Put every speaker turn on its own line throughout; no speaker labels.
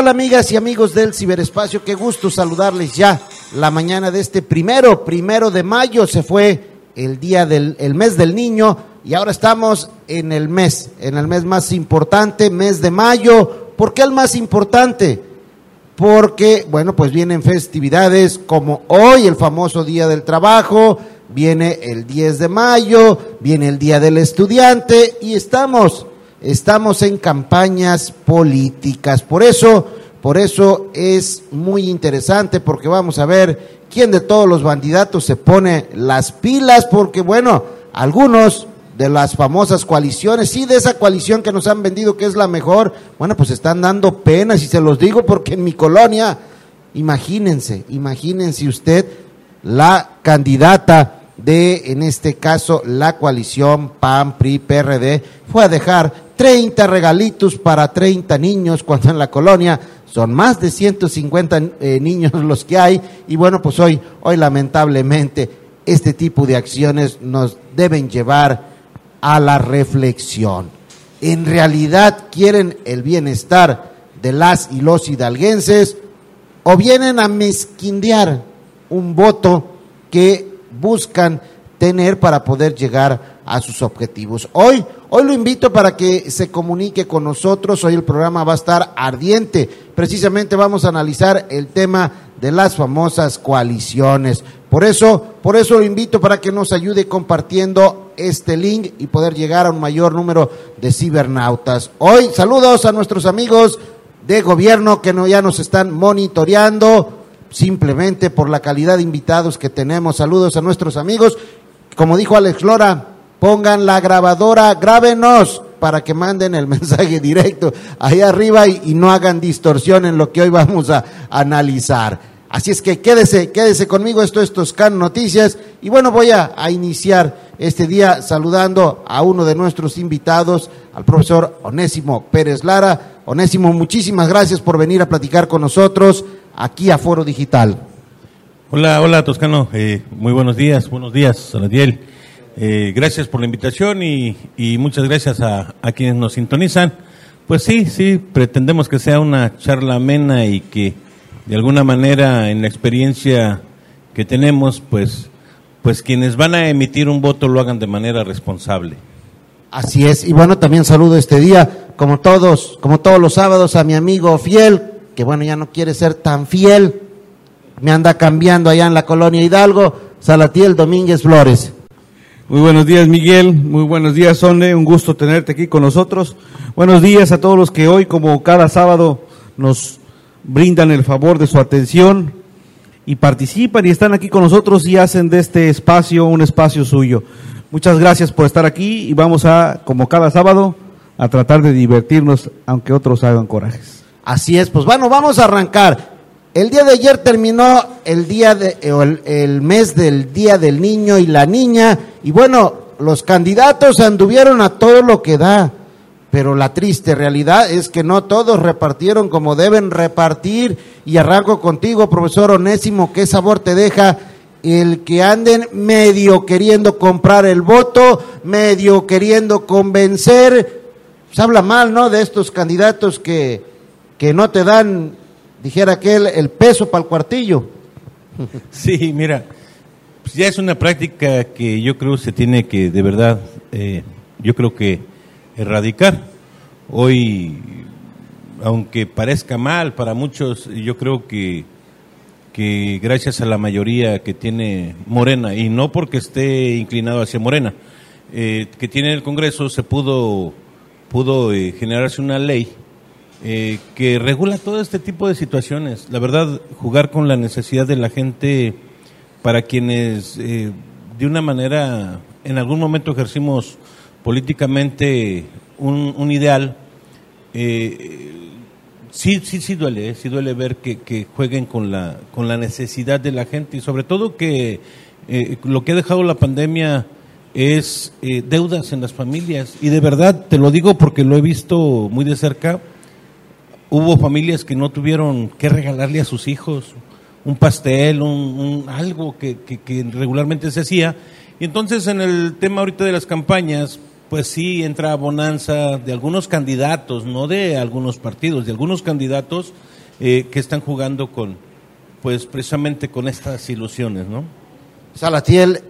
Hola, ¿qué tal amigas y amigos del ciberespacio? Qué gusto saludarles ya la mañana de este primero, primero de mayo. Se fue el día del el mes del niño y ahora estamos en el mes, en el mes más importante, mes de mayo. ¿Por qué el más importante? Porque, bueno, pues vienen festividades como hoy, el famoso Día del Trabajo, viene el 10 de mayo, viene el Día del Estudiante y estamos estamos en campañas políticas. Por eso, por eso es muy interesante porque vamos a ver quién de todos los candidatos se pone las pilas porque bueno, algunos de las famosas coaliciones, sí, de esa coalición que nos han vendido que es la mejor, bueno, pues están dando penas y se los digo porque en mi colonia, imagínense, imagínense usted la candidata de, en este caso, la coalición PAN, PRI, PRD, fue a dejar 30 regalitos para 30 niños, cuando en la colonia son más de 150 eh, niños los que hay. Y bueno, pues hoy, hoy lamentablemente, este tipo de acciones nos deben llevar a la reflexión. ¿En realidad quieren el bienestar de las y los hidalguenses o vienen a mezquindear un voto que buscan tener para poder llegar a sus objetivos. Hoy, hoy lo invito para que se comunique con nosotros. Hoy el programa va a estar ardiente. Precisamente vamos a analizar el tema de las famosas coaliciones. Por eso, por eso lo invito para que nos ayude compartiendo este link y poder llegar a un mayor número de cibernautas. Hoy saludos a nuestros amigos de gobierno que ya nos están monitoreando simplemente por la calidad de invitados que tenemos. Saludos a nuestros amigos. Como dijo Alex Lora, pongan la grabadora, grábenos para que manden el mensaje directo ahí arriba y, no hagan distorsión en lo que hoy vamos a, analizar. Así es que quédese, quédese conmigo, esto es Toscan Noticias. Y bueno, voy a, a, iniciar este día saludando a uno de nuestros invitados, al profesor Onésimo Pérez Lara. Onésimo, muchísimas gracias por venir a platicar con nosotros aquí a Foro Digital.
Hola, hola Toscano, eh, muy buenos días, buenos días, Saladiel. Eh, gracias por la invitación y, muchas gracias a, quienes nos sintonizan. Pues sí, sí, pretendemos que sea una charla amena y que de alguna manera en la experiencia que tenemos, pues, pues quienes van a emitir un voto lo hagan de manera responsable.
Así es, y bueno, también saludo este día, como todos, como todos los sábados, a mi amigo fiel, bueno, ya no quiere ser tan fiel, me anda cambiando allá en la colonia Hidalgo, Salatiel Domínguez Flores.
Muy buenos días, Miguel. Muy buenos días, Sonne. Un gusto tenerte aquí con nosotros. Buenos días a todos los que hoy, como cada sábado, nos brindan el favor de su atención y participan y están aquí con nosotros y hacen de este espacio un espacio suyo. Muchas gracias por estar aquí y vamos a, como cada sábado, a tratar de divertirnos, aunque otros hagan corajes.
Así es, pues bueno, vamos a arrancar. El día de ayer terminó el día de, el, mes del Día del Niño y la Niña, y bueno, los candidatos anduvieron a todo lo que da, pero la triste realidad es que no todos repartieron como deben repartir, y arranco contigo, profesor Onésimo, ¿qué sabor te deja el que anden medio queriendo comprar el voto, medio queriendo convencer? Se habla mal, ¿no?, de estos candidatos que, que no te dan dijera aquel, el peso para el cuartillo.
Sí, mira, pues ya es una práctica que yo creo se tiene que, de verdad, eh, yo creo que erradicar. Hoy, aunque parezca mal para muchos, yo creo que, que gracias a la mayoría que tiene Morena, y no porque esté inclinado hacia Morena, eh, que tiene el Congreso, se pudo, pudo eh, generarse una ley eh, que regula todo este tipo de situaciones. La verdad, jugar con la necesidad de la gente para quienes eh, de una manera en algún momento ejercimos políticamente un, ideal, eh, sí, sí, sí duele, sí duele ver que, jueguen con la, con la necesidad de la gente y sobre todo que lo que ha dejado la pandemia es deudas en las familias y de verdad te lo digo porque lo he visto muy de cerca hubo familias que no tuvieron que regalarle a sus hijos un pastel, un, algo que, regularmente se hacía. Y entonces en el tema ahorita de las campañas, pues sí entra bonanza de algunos candidatos, no de algunos partidos, de algunos candidatos eh, que están jugando con, pues precisamente con estas ilusiones, ¿no?
Salatiel,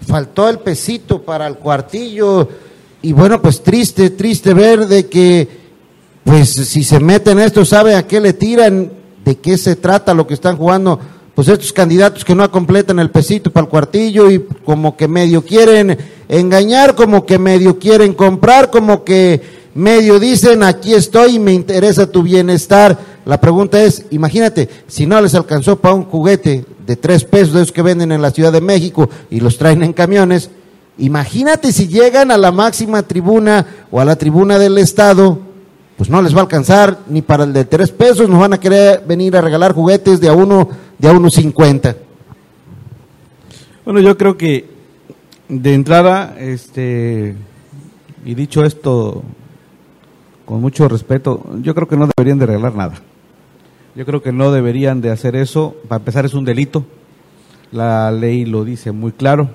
faltó el pesito para el cuartillo y bueno, pues triste, triste ver de que, pues si se meten esto, ¿sabe a qué le tiran? ¿De qué se trata lo que están jugando? Pues estos candidatos que no completan el pesito para el cuartillo y como que medio quieren engañar, como que medio quieren comprar, como que medio dicen, aquí estoy y me interesa tu bienestar. La pregunta es, imagínate, si no les alcanzó para un juguete de tres pesos de esos que venden en la Ciudad de México y los traen en camiones, Imagínate si llegan a la máxima tribuna o a la tribuna del Estado, pues no les va a alcanzar ni para el de tres pesos, nos van a querer venir a regalar juguetes de a uno, de a uno cincuenta.
Bueno, yo creo que de entrada, este, y dicho esto con mucho respeto, yo creo que no deberían de regalar nada. Yo creo que no deberían de hacer eso. Para empezar es un delito. La ley lo dice muy claro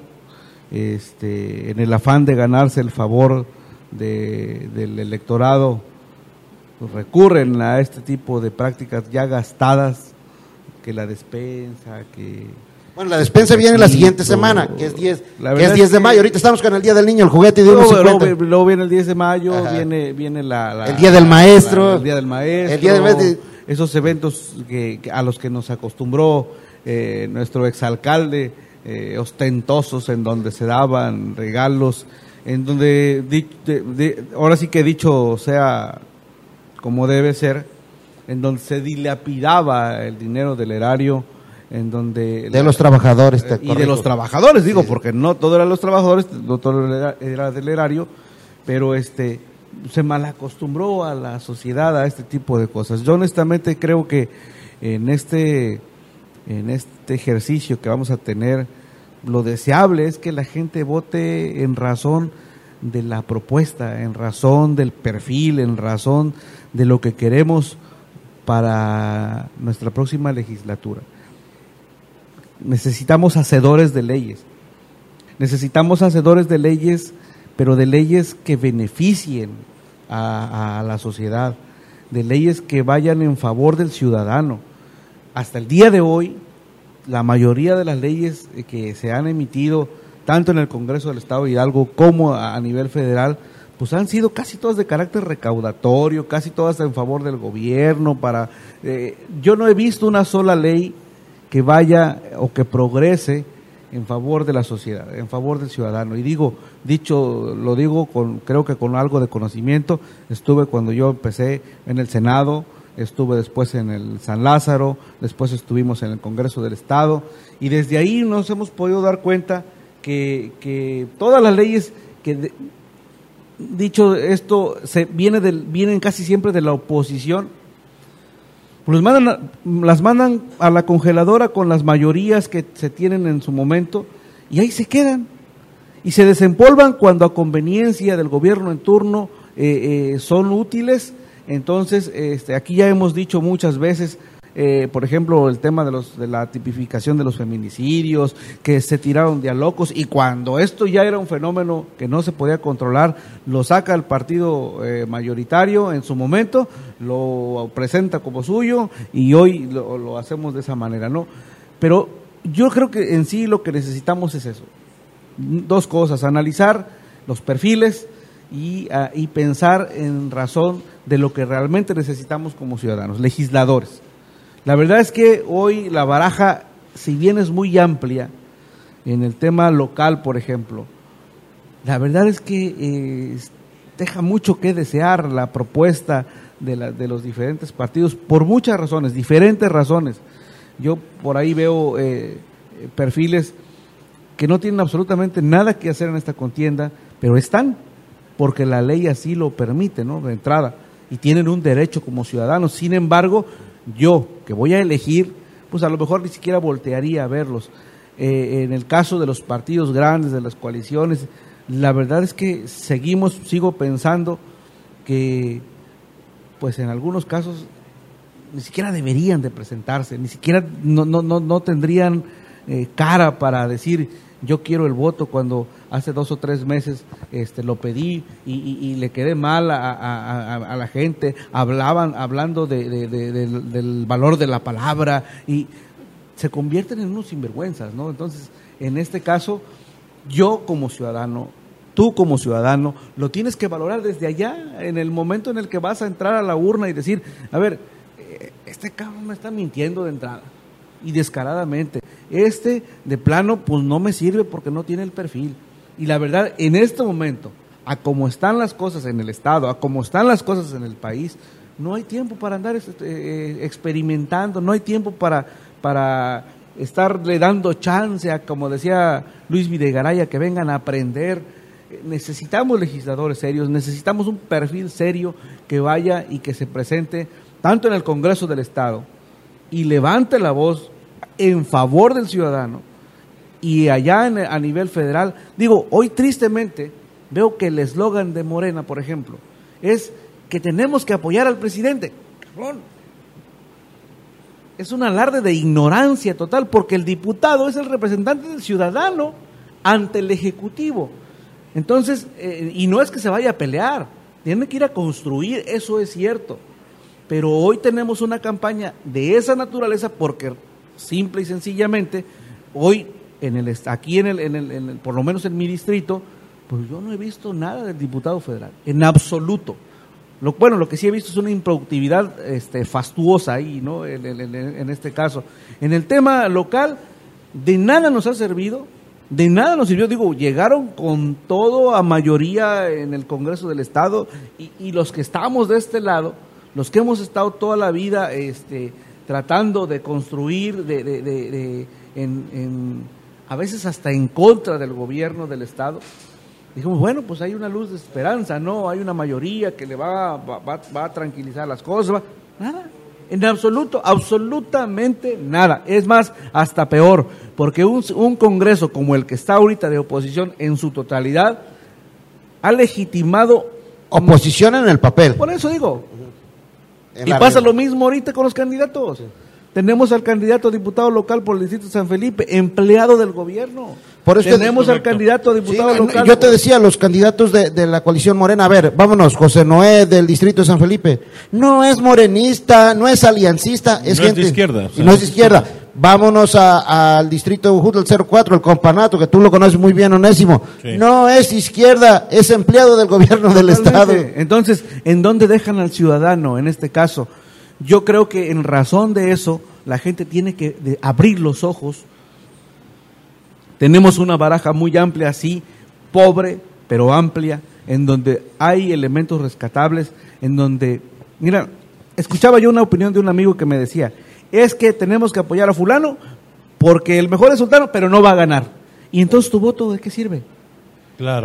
este, en el afán de ganarse el favor del electorado, recurren a este tipo de prácticas ya gastadas, que la despensa, que...
Bueno, la despensa viene la siguiente semana, que es 10, que es 10 de mayo. Ahorita estamos con el Día del Niño, el juguete de luego,
luego, viene el 10 de mayo, viene, viene la,
el Día del Maestro.
el Día del Maestro. Esos eventos que, a los que nos acostumbró eh, nuestro exalcalde eh, ostentosos en donde se daban regalos, en donde ahora sí que dicho sea como debe ser, en donde se dilapidaba el dinero del erario, en donde...
De los trabajadores.
Eh, y de los trabajadores, digo, porque no todo era los trabajadores, no todo era del erario, pero este se malacostumbró a la sociedad a este tipo de cosas. Yo honestamente creo que en este en este ejercicio que vamos a tener, lo deseable es que la gente vote en razón de la propuesta, en razón del perfil, en razón de lo que queremos para nuestra próxima legislatura. Necesitamos hacedores de leyes. Necesitamos hacedores de leyes, pero de leyes que beneficien a, a la sociedad, de leyes que vayan en favor del ciudadano hasta el día de hoy, la mayoría de las leyes que se han emitido, tanto en el Congreso del Estado Hidalgo como a nivel federal, pues han sido casi todas de carácter recaudatorio, casi todas en favor del gobierno. Para, eh, yo no he visto una sola ley que vaya o que progrese en favor de la sociedad, en favor del ciudadano. Y digo, dicho, lo digo con, creo que con algo de conocimiento. Estuve cuando yo empecé en el Senado, estuve después en el San Lázaro, después estuvimos en el Congreso del Estado y desde ahí nos hemos podido dar cuenta que, todas las leyes que dicho esto se viene del, vienen casi siempre de la oposición. Pues mandan, las mandan a la congeladora con las mayorías que se tienen en su momento y ahí se quedan. Y se desempolvan cuando a conveniencia del gobierno en turno eh, eh, son útiles. Entonces, este, aquí ya hemos dicho muchas veces, eh, por ejemplo, el tema de, los, de la tipificación de los feminicidios, que se tiraron de a locos, y cuando esto ya era un fenómeno que no se podía controlar, lo saca el partido eh, mayoritario en su momento, lo presenta como suyo, y hoy lo, hacemos de esa manera, ¿no? Pero yo creo que en sí lo que necesitamos es eso. Dos cosas, analizar los perfiles y, ah, y pensar en razón de lo que realmente necesitamos como ciudadanos, legisladores. La verdad es que hoy la baraja, si bien es muy amplia, en el tema local, por ejemplo, la verdad es que eh, deja mucho que desear la propuesta de, la, de, los diferentes partidos por muchas razones, diferentes razones. Yo por ahí veo eh, perfiles que no tienen absolutamente nada que hacer en esta contienda, pero están porque la ley así lo permite, ¿no? De entrada y tienen un derecho como ciudadanos. Sin embargo, yo que voy a elegir, pues a lo mejor ni siquiera voltearía a verlos. Eh, en el caso de los partidos grandes, de las coaliciones, la verdad es que seguimos, sigo pensando que, pues en algunos casos, ni siquiera deberían de presentarse, ni siquiera no, no, no, no tendrían eh, cara para decir yo quiero el voto cuando hace dos o tres meses este, lo pedí y, le quedé mal a, la gente, hablaban, hablando del, valor de la palabra y se convierten en unos sinvergüenzas, ¿no? Entonces, en este caso, yo como ciudadano, tú como ciudadano, lo tienes que valorar desde allá, en el momento en el que vas a entrar a la urna y decir, a ver, eh, este cabrón me está mintiendo de entrada y descaradamente. Este de plano pues no me sirve porque no tiene el perfil. Y la verdad, en este momento, a cómo están las cosas en el Estado, a cómo están las cosas en el país, no hay tiempo para andar este, eh, experimentando, no hay tiempo para, para estarle dando chance a, como decía Luis Videgaray, que vengan a aprender. Necesitamos legisladores serios, necesitamos un perfil serio que vaya y que se presente tanto en el Congreso del Estado y levante la voz en favor del ciudadano y allá a nivel federal, digo, hoy tristemente veo que el eslogan de Morena, por ejemplo, es que tenemos que apoyar al presidente. Es un alarde de ignorancia total porque el diputado es el representante del ciudadano ante el Ejecutivo. Entonces, eh, y no es que se vaya a pelear, tiene que ir a construir, eso es cierto. Pero hoy tenemos una campaña de esa naturaleza porque simple y sencillamente hoy en el aquí en el, en el, por lo menos en mi distrito, pues yo no he visto nada del diputado federal, en absoluto. Lo, bueno, lo que sí he visto es una improductividad este, fastuosa ahí, ¿no? En, en, este caso. En el tema local, de nada nos ha servido, de nada nos sirvió. Digo, llegaron con todo a mayoría en el Congreso del Estado y, y los que estamos de este lado, los que hemos estado toda la vida este, tratando de construir, de, de, de, en, a veces hasta en contra del gobierno del Estado, dijimos, bueno, pues hay una luz de esperanza, ¿no? Hay una mayoría que le va, va, va, a tranquilizar las cosas. Nada, en absoluto, absolutamente nada. Es más, hasta peor, porque un, un Congreso como el que está ahorita de oposición en su totalidad ha legitimado...
Oposición en el papel.
Por eso digo, y pasa lo mismo ahorita con los candidatos. Tenemos al candidato a diputado local por el distrito de San Felipe, empleado del gobierno. Por Tenemos al candidato a diputado local.
Yo te decía, los candidatos de, la coalición morena, a ver, vámonos, José Noé del distrito de San Felipe. No es morenista, no es aliancista, es gente.
Es de izquierda.
no es de izquierda. Vámonos al distrito Judel 04, el companato, que tú lo conoces muy bien, Onésimo. No es izquierda, es empleado del gobierno del Estado.
Entonces, ¿en dónde dejan al ciudadano en este caso? Yo creo que en razón de eso, la gente tiene que abrir los ojos. Tenemos una baraja muy amplia así, pobre, pero amplia, en donde hay elementos rescatables, en donde, mira, escuchaba yo una opinión de un amigo que me decía, es que tenemos que apoyar a fulano porque el mejor es sultano, pero no va a ganar. Y entonces tu voto, ¿de qué sirve?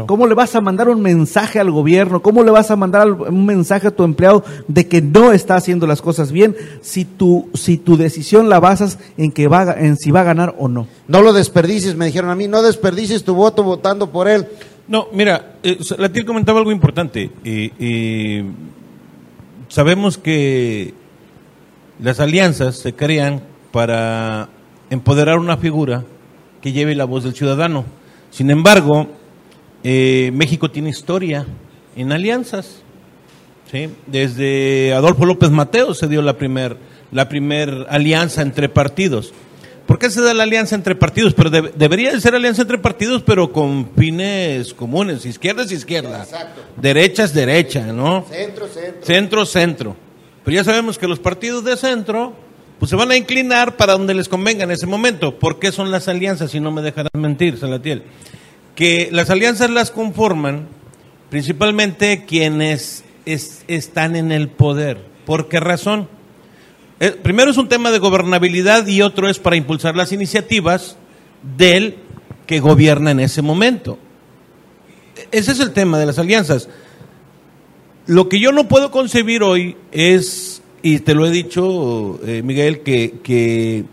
¿Cómo le vas a mandar un mensaje al gobierno? ¿Cómo le vas a mandar un mensaje a tu empleado de que no está haciendo las cosas bien si tu, si tu decisión la basas en, que va, en si va a ganar o no?
No lo desperdicies, me dijeron a mí, no desperdicies tu voto votando por él.
No, mira, eh, la tía comentaba algo importante. Eh, eh, sabemos que las alianzas se crean para empoderar una figura que lleve la voz del ciudadano. Sin embargo, eh, México tiene historia en alianzas. ¿sí? Desde Adolfo López Mateo se dio la primer, la primer alianza entre partidos. ¿Por qué se da la alianza entre partidos? Pero debería de ser alianza entre partidos, pero con fines comunes. Izquierda es izquierda. Exacto. Derecha es derecha, ¿no?
Centro, centro.
Centro, centro. Pero ya sabemos que los partidos de centro pues se van a inclinar para donde les convenga en ese momento. ¿Por qué son las alianzas? Si no me dejarás mentir, Salatiel que las alianzas las conforman principalmente quienes están en el poder. ¿Por qué razón? Eh, primero es un tema de gobernabilidad y otro es para impulsar las iniciativas del que gobierna en ese momento. Ese es el tema de las alianzas. Lo que yo no puedo concebir hoy es, y te lo he dicho, eh, Miguel, que, que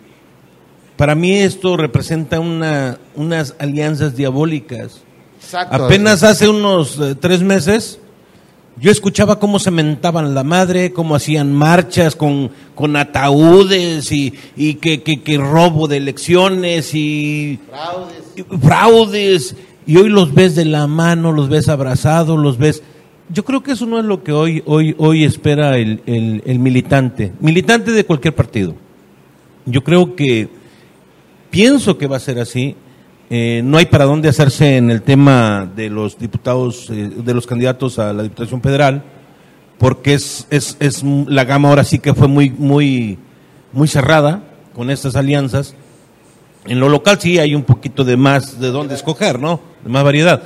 para mí esto representa una, unas alianzas diabólicas. Apenas hace unos eh, tres meses Yo escuchaba cómo se mentaban la madre, cómo hacían marchas con, con ataúdes y, y que, que, que robo de elecciones y
Fraudes.
y fraudes. Y hoy los ves de la mano, los ves abrazados, los ves... Yo creo que eso no es lo que hoy, hoy, hoy espera el, el, el militante, militante de cualquier partido. Yo creo que pienso que va a ser así. Eh, no hay para dónde hacerse en el tema de los diputados, eh, de los candidatos a la Diputación Federal, porque es, es, es la gama ahora sí que fue muy, muy, muy cerrada con estas alianzas. En lo local sí hay un poquito de más de dónde escoger, ¿no? De más variedad.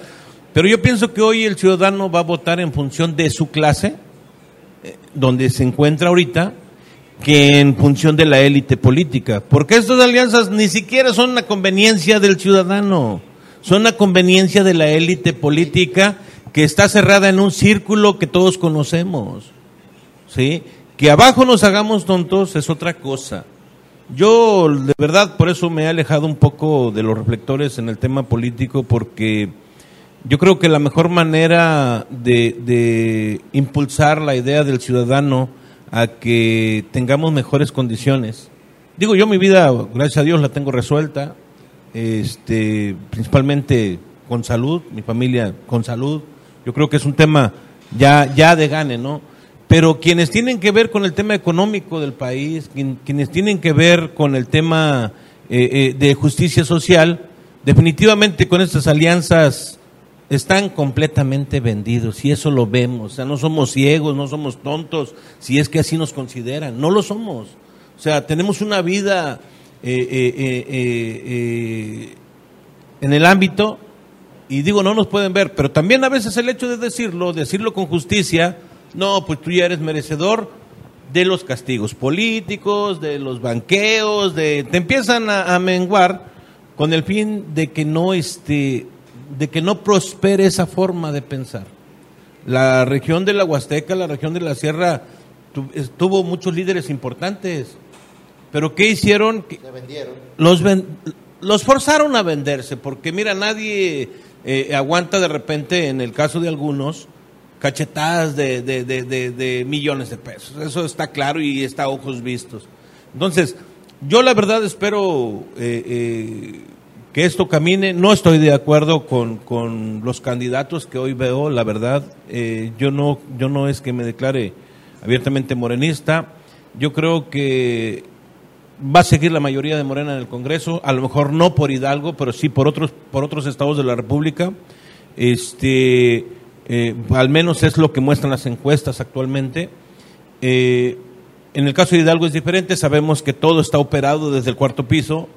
Pero yo pienso que hoy el ciudadano va a votar en función de su clase, eh, donde se encuentra ahorita, que en función de la élite política. Porque estas alianzas ni siquiera son una conveniencia del ciudadano, son una conveniencia de la élite política que está cerrada en un círculo que todos conocemos. ¿Sí? Que abajo nos hagamos tontos es otra cosa. Yo, de verdad, por eso me he alejado un poco de los reflectores en el tema político, porque yo creo que la mejor manera de, de impulsar la idea del ciudadano a que tengamos mejores condiciones. Digo, yo mi vida, gracias a Dios, la tengo resuelta, este, principalmente con salud, mi familia con salud. Yo creo que es un tema ya, ya de gane, ¿no? Pero quienes tienen que ver con el tema económico del país, quien- quienes tienen que ver con el tema eh, eh, de justicia social, definitivamente con estas alianzas están completamente vendidos y eso lo vemos. O sea, no somos ciegos, no somos tontos, si es que así nos consideran. No lo somos. O sea, tenemos una vida eh, eh, eh, en el ámbito y digo, no nos pueden ver, pero también a veces el hecho de decirlo, decirlo con justicia, no, pues tú ya eres merecedor de los castigos políticos, de los banqueos, de te empiezan a, menguar con el fin de que no este de que no prospere esa forma de pensar. La región de la Huasteca, la región de la Sierra tuvo muchos líderes importantes, pero ¿qué hicieron?
Se vendieron.
los, ven- los forzaron a venderse, porque mira, nadie eh, aguanta de repente, en el caso de algunos, cachetadas de, de- de- de- de millones de pesos. Eso está claro y está a ojos vistos. Entonces, yo la verdad espero eh, eh, que esto camine. No estoy de acuerdo con, con los candidatos que hoy veo, la verdad. Eh, yo, no, yo no es que me declare abiertamente morenista. Yo creo que va a seguir la mayoría de Morena en el Congreso, a lo mejor no por Hidalgo, pero sí por otros, por otros estados de la República. Este, eh, al menos es lo que muestran las encuestas actualmente. Eh, en el caso de Hidalgo es diferente, sabemos que todo está operado desde el cuarto piso.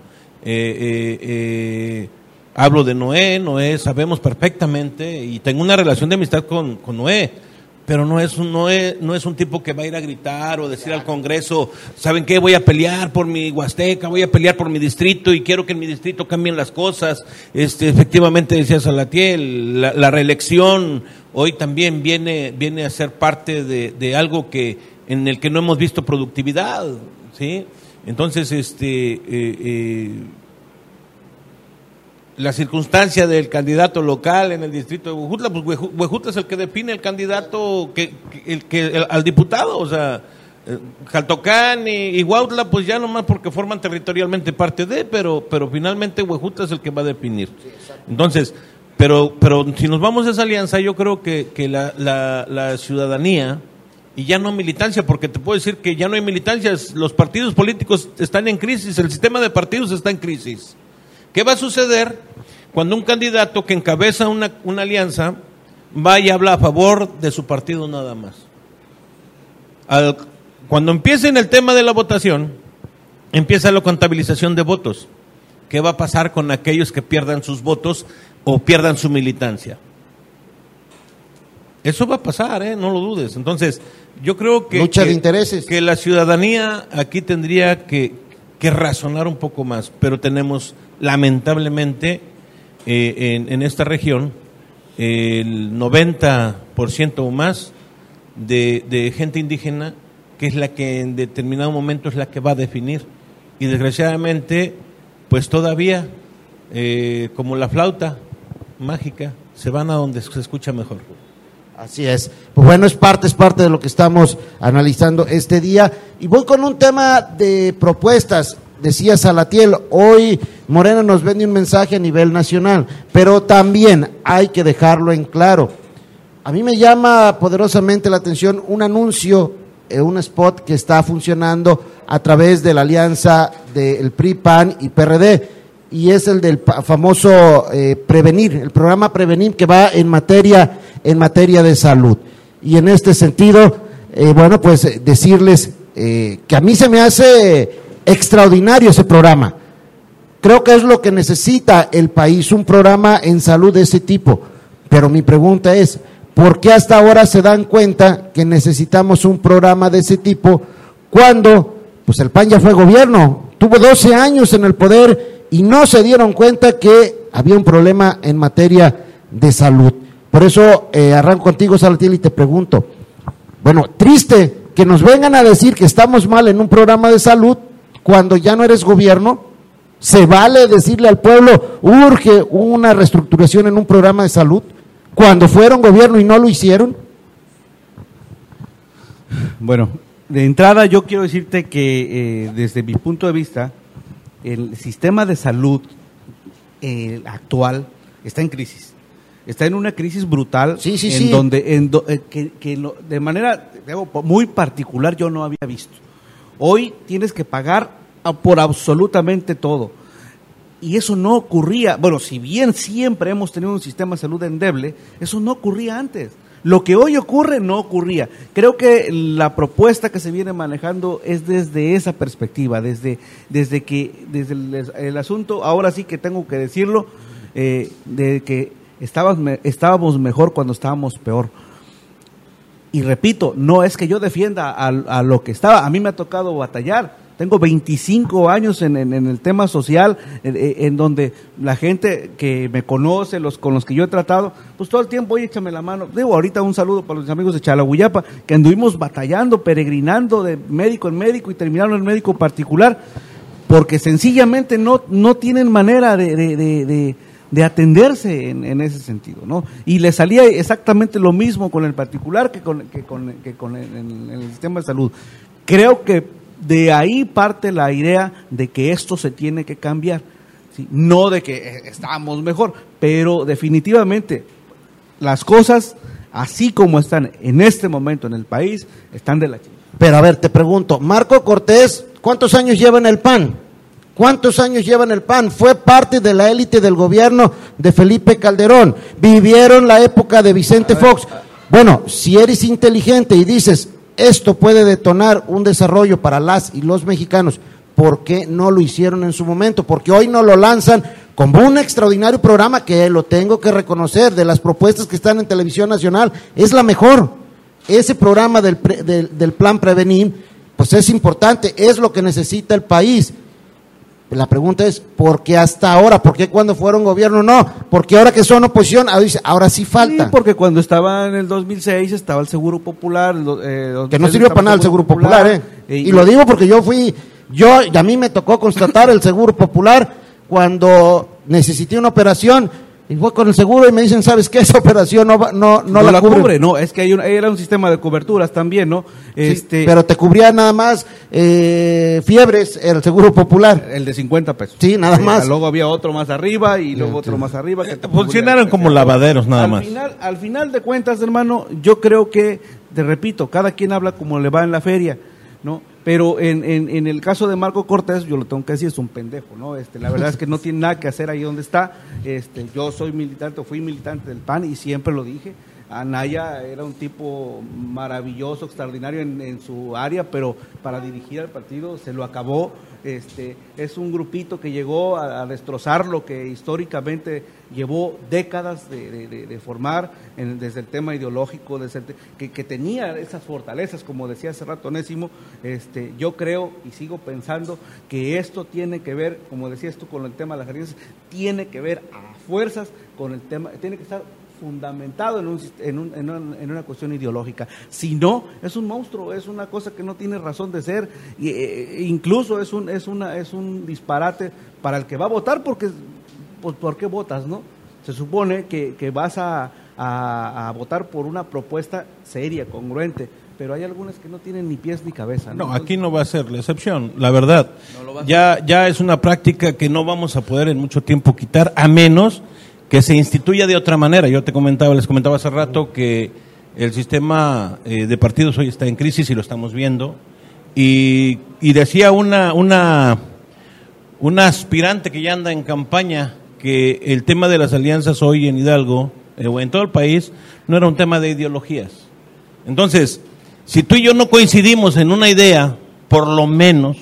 Eh, eh, eh, hablo de Noé, Noé sabemos perfectamente y tengo una relación de amistad con, con Noé, pero no es, un, Noé, no es un tipo que va a ir a gritar o decir al Congreso, ¿saben qué? Voy a pelear por mi Huasteca, voy a pelear por mi distrito y quiero que en mi distrito cambien las cosas. Este, efectivamente, decía Salatiel, la, reelección hoy también viene, viene a ser parte de, algo que, en el que no hemos visto productividad, ¿sí? Entonces, este, eh, la circunstancia del candidato local en el distrito de Huejutla, pues Hueju- Huejutla es el que define el candidato que, que- el, que, el- al diputado, o sea, eh, Jaltocán y, y Huautla, pues ya nomás porque forman territorialmente parte de, pero, pero finalmente Huejutla es el que va a definir. Entonces, pero, pero si nos vamos a esa alianza, yo creo que, que la, la, la ciudadanía, y ya no militancia, porque te puedo decir que ya no hay militancias, los partidos políticos están en crisis, el sistema de partidos está en crisis. ¿Qué va a suceder cuando un candidato que encabeza una, una alianza va y habla a favor de su partido nada más? Al- cuando empiece en el tema de la votación, empieza la contabilización de votos. ¿Qué va a pasar con aquellos que pierdan sus votos o pierdan su militancia? Eso va a pasar, ¿eh? no lo dudes. Entonces, yo creo que,
Lucha de intereses.
que la ciudadanía aquí tendría que, que razonar un poco más, pero tenemos lamentablemente eh, en, en esta región el 90% o más de, de gente indígena que es la que en determinado momento es la que va a definir. Y desgraciadamente, pues todavía, eh, como la flauta mágica, se van a donde se escucha mejor.
Así es. Pues bueno, es parte, es parte de lo que estamos analizando este día. Y voy con un tema de propuestas. Decía Salatiel, hoy Morena nos vende un mensaje a nivel nacional, pero también hay que dejarlo en claro. A mí me llama poderosamente la atención un anuncio, eh, un spot que está funcionando a través de la alianza del PRI, PAN y PRD y es el del famoso eh, Prevenir, el programa Prevenir que va en materia, en materia de salud. Y en este sentido, eh, bueno, pues eh, decirles que a mí se me hace extraordinario ese programa. Creo que es lo que necesita el país, un programa en salud de ese tipo. Pero mi pregunta es, ¿por qué hasta ahora se dan cuenta que necesitamos un programa de ese tipo cuando pues el PAN ya fue gobierno, tuvo 12 años en el poder y no se dieron cuenta que había un problema en materia de salud. Por eso eh, arranco contigo, Salatiel, y te pregunto, bueno, triste que nos vengan a decir que estamos mal en un programa de salud cuando ya no eres gobierno. ¿Se vale decirle al pueblo, urge una reestructuración en un programa de salud cuando fueron gobierno y no lo hicieron?
Bueno, de entrada yo quiero decirte que eh, desde mi punto de vista, el sistema de salud eh, actual está en crisis. Está en una crisis brutal
sí, sí,
en donde en eh, que, de manera muy particular yo no había visto. Hoy tienes que pagar por absolutamente todo. Y eso no ocurría, bueno, si bien siempre hemos tenido un sistema de salud endeble, eso no ocurría antes. Lo que hoy ocurre no ocurría. Creo que la propuesta que se viene manejando es desde esa perspectiva, desde, desde que desde el, asunto, ahora sí que tengo que decirlo, eh, de que estábamos, estábamos mejor cuando estábamos peor. Y repito, no es que yo defienda a, a lo que estaba, a mí me ha tocado batallar tengo 25 años en, el tema social, en, donde la gente que me conoce, los con los que yo he tratado, pues todo el tiempo, oye, échame la mano. Digo, ahorita un saludo para los amigos de Chalaguyapa, que anduvimos batallando, peregrinando de médico en médico y terminaron en médico particular, porque sencillamente no, no tienen manera de, atenderse en, ese sentido, ¿no? Y le salía exactamente lo mismo con el particular que con, que con, que con el sistema de salud. Creo que de ahí parte la idea de que esto se tiene que cambiar. No de que eh, estamos mejor, pero definitivamente las cosas, así como están en este momento en el país, están de la chica.
Pero a ver, te pregunto, Marco Cortés, ¿cuántos años lleva en el PAN? ¿Cuántos años lleva en el PAN? Fue parte de la élite del gobierno de Felipe Calderón. Vivieron la época de Vicente Fox. Bueno, si eres inteligente y dices, esto puede detonar un desarrollo para las y los mexicanos. ¿Por qué no lo hicieron en su momento? Porque hoy no lo lanzan como un extraordinario programa que lo tengo que reconocer, de las propuestas que están en televisión nacional, es la mejor. Ese programa del, del plan Prevenir, pues es importante, es lo que necesita el país. La pregunta es, ¿por qué hasta ahora? ¿Por qué cuando fueron gobierno no? Porque ahora que son oposición, ahora, dice, ahora sí falta. Sí,
porque cuando estaba en el 2006 estaba el Seguro Popular.
Eh, que no sirvió para nada el Seguro Popular, ¿eh? Y, lo digo porque yo fui, yo, y a mí me tocó constatar el Seguro Popular cuando necesité una operación y fue con el seguro y me dicen, ¿sabes qué? Esa operación no, no, no, la, cubre.
No, es que hay era un sistema de coberturas también, ¿no?
Este... pero te cubría nada más eh, fiebres, el seguro popular.
El de 50 pesos.
Sí, nada más.
Luego había otro más arriba y luego otro más arriba.
Que Funcionaron como lavaderos nada
al
más.
Final, al final de cuentas, hermano, yo creo que, te repito, cada quien habla como le va en la feria, ¿no? Pero en, en, el caso de Marco Cortés, yo lo tengo que decir, es un pendejo, ¿no? Este, la verdad es que no tiene nada que hacer ahí donde está. Este, yo soy militante, fui militante del PAN y siempre lo dije. Anaya era un tipo maravilloso, extraordinario en, en, su área, pero para dirigir al partido se lo acabó. Este, es un grupito que llegó a, destrozar lo que históricamente llevó décadas de, formar desde el tema ideológico, desde que, que, tenía esas fortalezas, como decía hace rato Nésimo. Este, yo creo y sigo pensando que esto tiene que ver, como decías tú, con el tema de las alianzas, tiene que ver a fuerzas con el tema, tiene que estar fundamentado en, un, en, un, en, una, cuestión ideológica. Si no, es un monstruo, es una cosa que no tiene razón de ser, e, incluso es un, es, una, es un disparate para el que va a votar, porque, pues, ¿por qué votas, no? Se supone que, que vas a, a, votar por una propuesta seria, congruente, pero hay algunas que no tienen ni pies ni cabeza.
No, aquí no va a ser la excepción, la verdad. ya, ya es una práctica que no vamos a poder en mucho tiempo quitar, a menos que se instituya de otra manera. Yo te comentaba, les comentaba hace rato que el sistema eh, de partidos hoy está en crisis y lo estamos viendo. Y, decía una, una, una aspirante que ya anda en campaña que el tema de las alianzas hoy en Hidalgo eh, o en todo el país no era un tema de ideologías. Entonces, si tú y yo no coincidimos en una idea, por lo menos,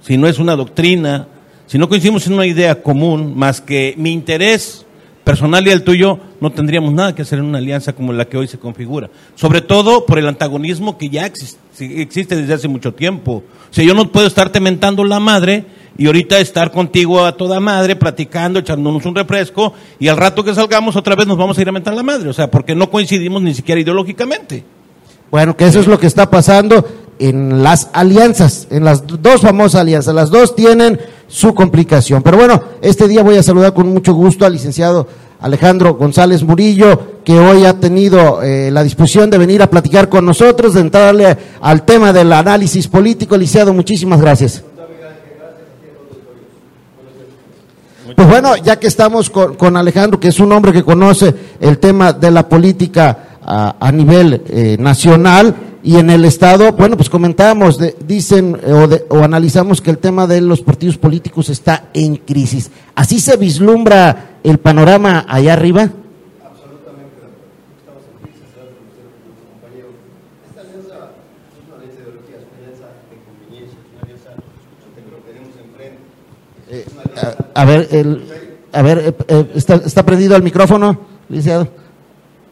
si no es una doctrina, si no coincidimos en una idea común, más que mi interés personal y el tuyo, no tendríamos nada que hacer en una alianza como la que hoy se configura. Sobre todo por el antagonismo que ya existe desde hace mucho tiempo. O sea, yo no puedo estarte mentando la madre y ahorita estar contigo a toda madre, platicando, echándonos un refresco, y al rato que salgamos otra vez nos vamos a ir a mentar la madre, o sea, porque no coincidimos ni siquiera ideológicamente.
Bueno, que eso es lo que está pasando en las alianzas, en las dos famosas alianzas, las dos tienen su complicación. Pero bueno, este día voy a saludar con mucho gusto al licenciado Alejandro González Murillo, que hoy ha tenido eh, la disposición de venir a platicar con nosotros, de entrarle al tema del análisis político. Licenciado, muchísimas gracias. Pues bueno, ya que estamos con, Alejandro, que es un hombre que conoce el tema de la política a, nivel eh, nacional y en el Estado, bueno, pues comentamos, dicen eh, o, analizamos que el tema de los partidos políticos está en crisis. ¿Así se vislumbra el panorama allá arriba? Absolutamente. Estamos en crisis, Esta alianza es una alianza de ideologías, una alianza de conveniencia, una alianza que lo tenemos enfrente. Eh, a, ver, el, a ver, eh, eh, ¿está, ¿está prendido el micrófono, licenciado?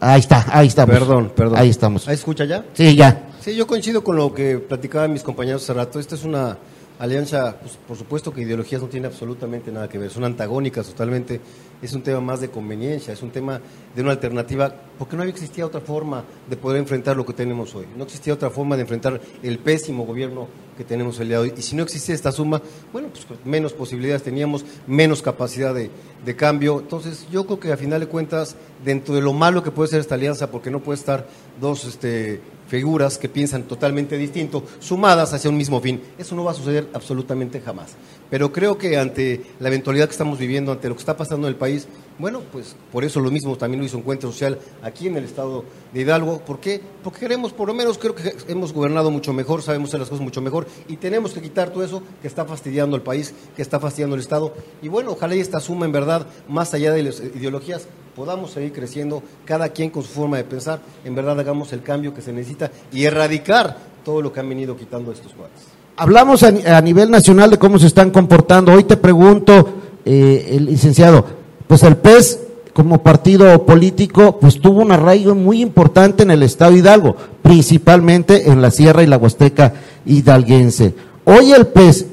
Ahí está, ahí estamos.
Perdón, perdón.
Ahí estamos.
¿Ahí escucha ya?
Sí, ya.
Sí, yo coincido con lo que platicaban mis compañeros hace rato. Esta es una alianza, pues, por supuesto que ideologías no tiene absolutamente nada que ver, son antagónicas totalmente, es un tema más de conveniencia, es un tema de una alternativa, porque no había existía otra forma de poder enfrentar lo que tenemos hoy, no existía otra forma de enfrentar el pésimo gobierno que tenemos el día de hoy, y si no existía esta suma, bueno, pues menos posibilidades teníamos, menos capacidad de, de cambio, entonces yo creo que a final de cuentas, dentro de lo malo que puede ser esta alianza, porque no puede estar dos este, figuras que piensan totalmente distinto, sumadas hacia un mismo fin. Eso no va a suceder absolutamente jamás. Pero creo que ante la eventualidad que estamos viviendo, ante lo que está pasando en el país, bueno, pues por eso lo mismo también lo hizo Encuentro Social aquí en el estado de Hidalgo. ¿Por qué? Porque queremos, por lo menos creo que hemos gobernado mucho mejor, sabemos hacer las cosas mucho mejor y tenemos que quitar todo eso que está fastidiando al país, que está fastidiando el estado. Y bueno, ojalá y esta suma en verdad, más allá de las ideologías, podamos seguir creciendo, cada quien con su forma de pensar, en verdad hagamos el cambio que se necesita y erradicar todo lo que han venido quitando estos cuadros.
Hablamos a, nivel nacional de cómo se están comportando. Hoy te pregunto, eh, el licenciado, pues el PES como partido político, pues tuvo un arraigo muy importante en el estado Hidalgo, principalmente en la Sierra y la Huasteca hidalguense. Hoy el PES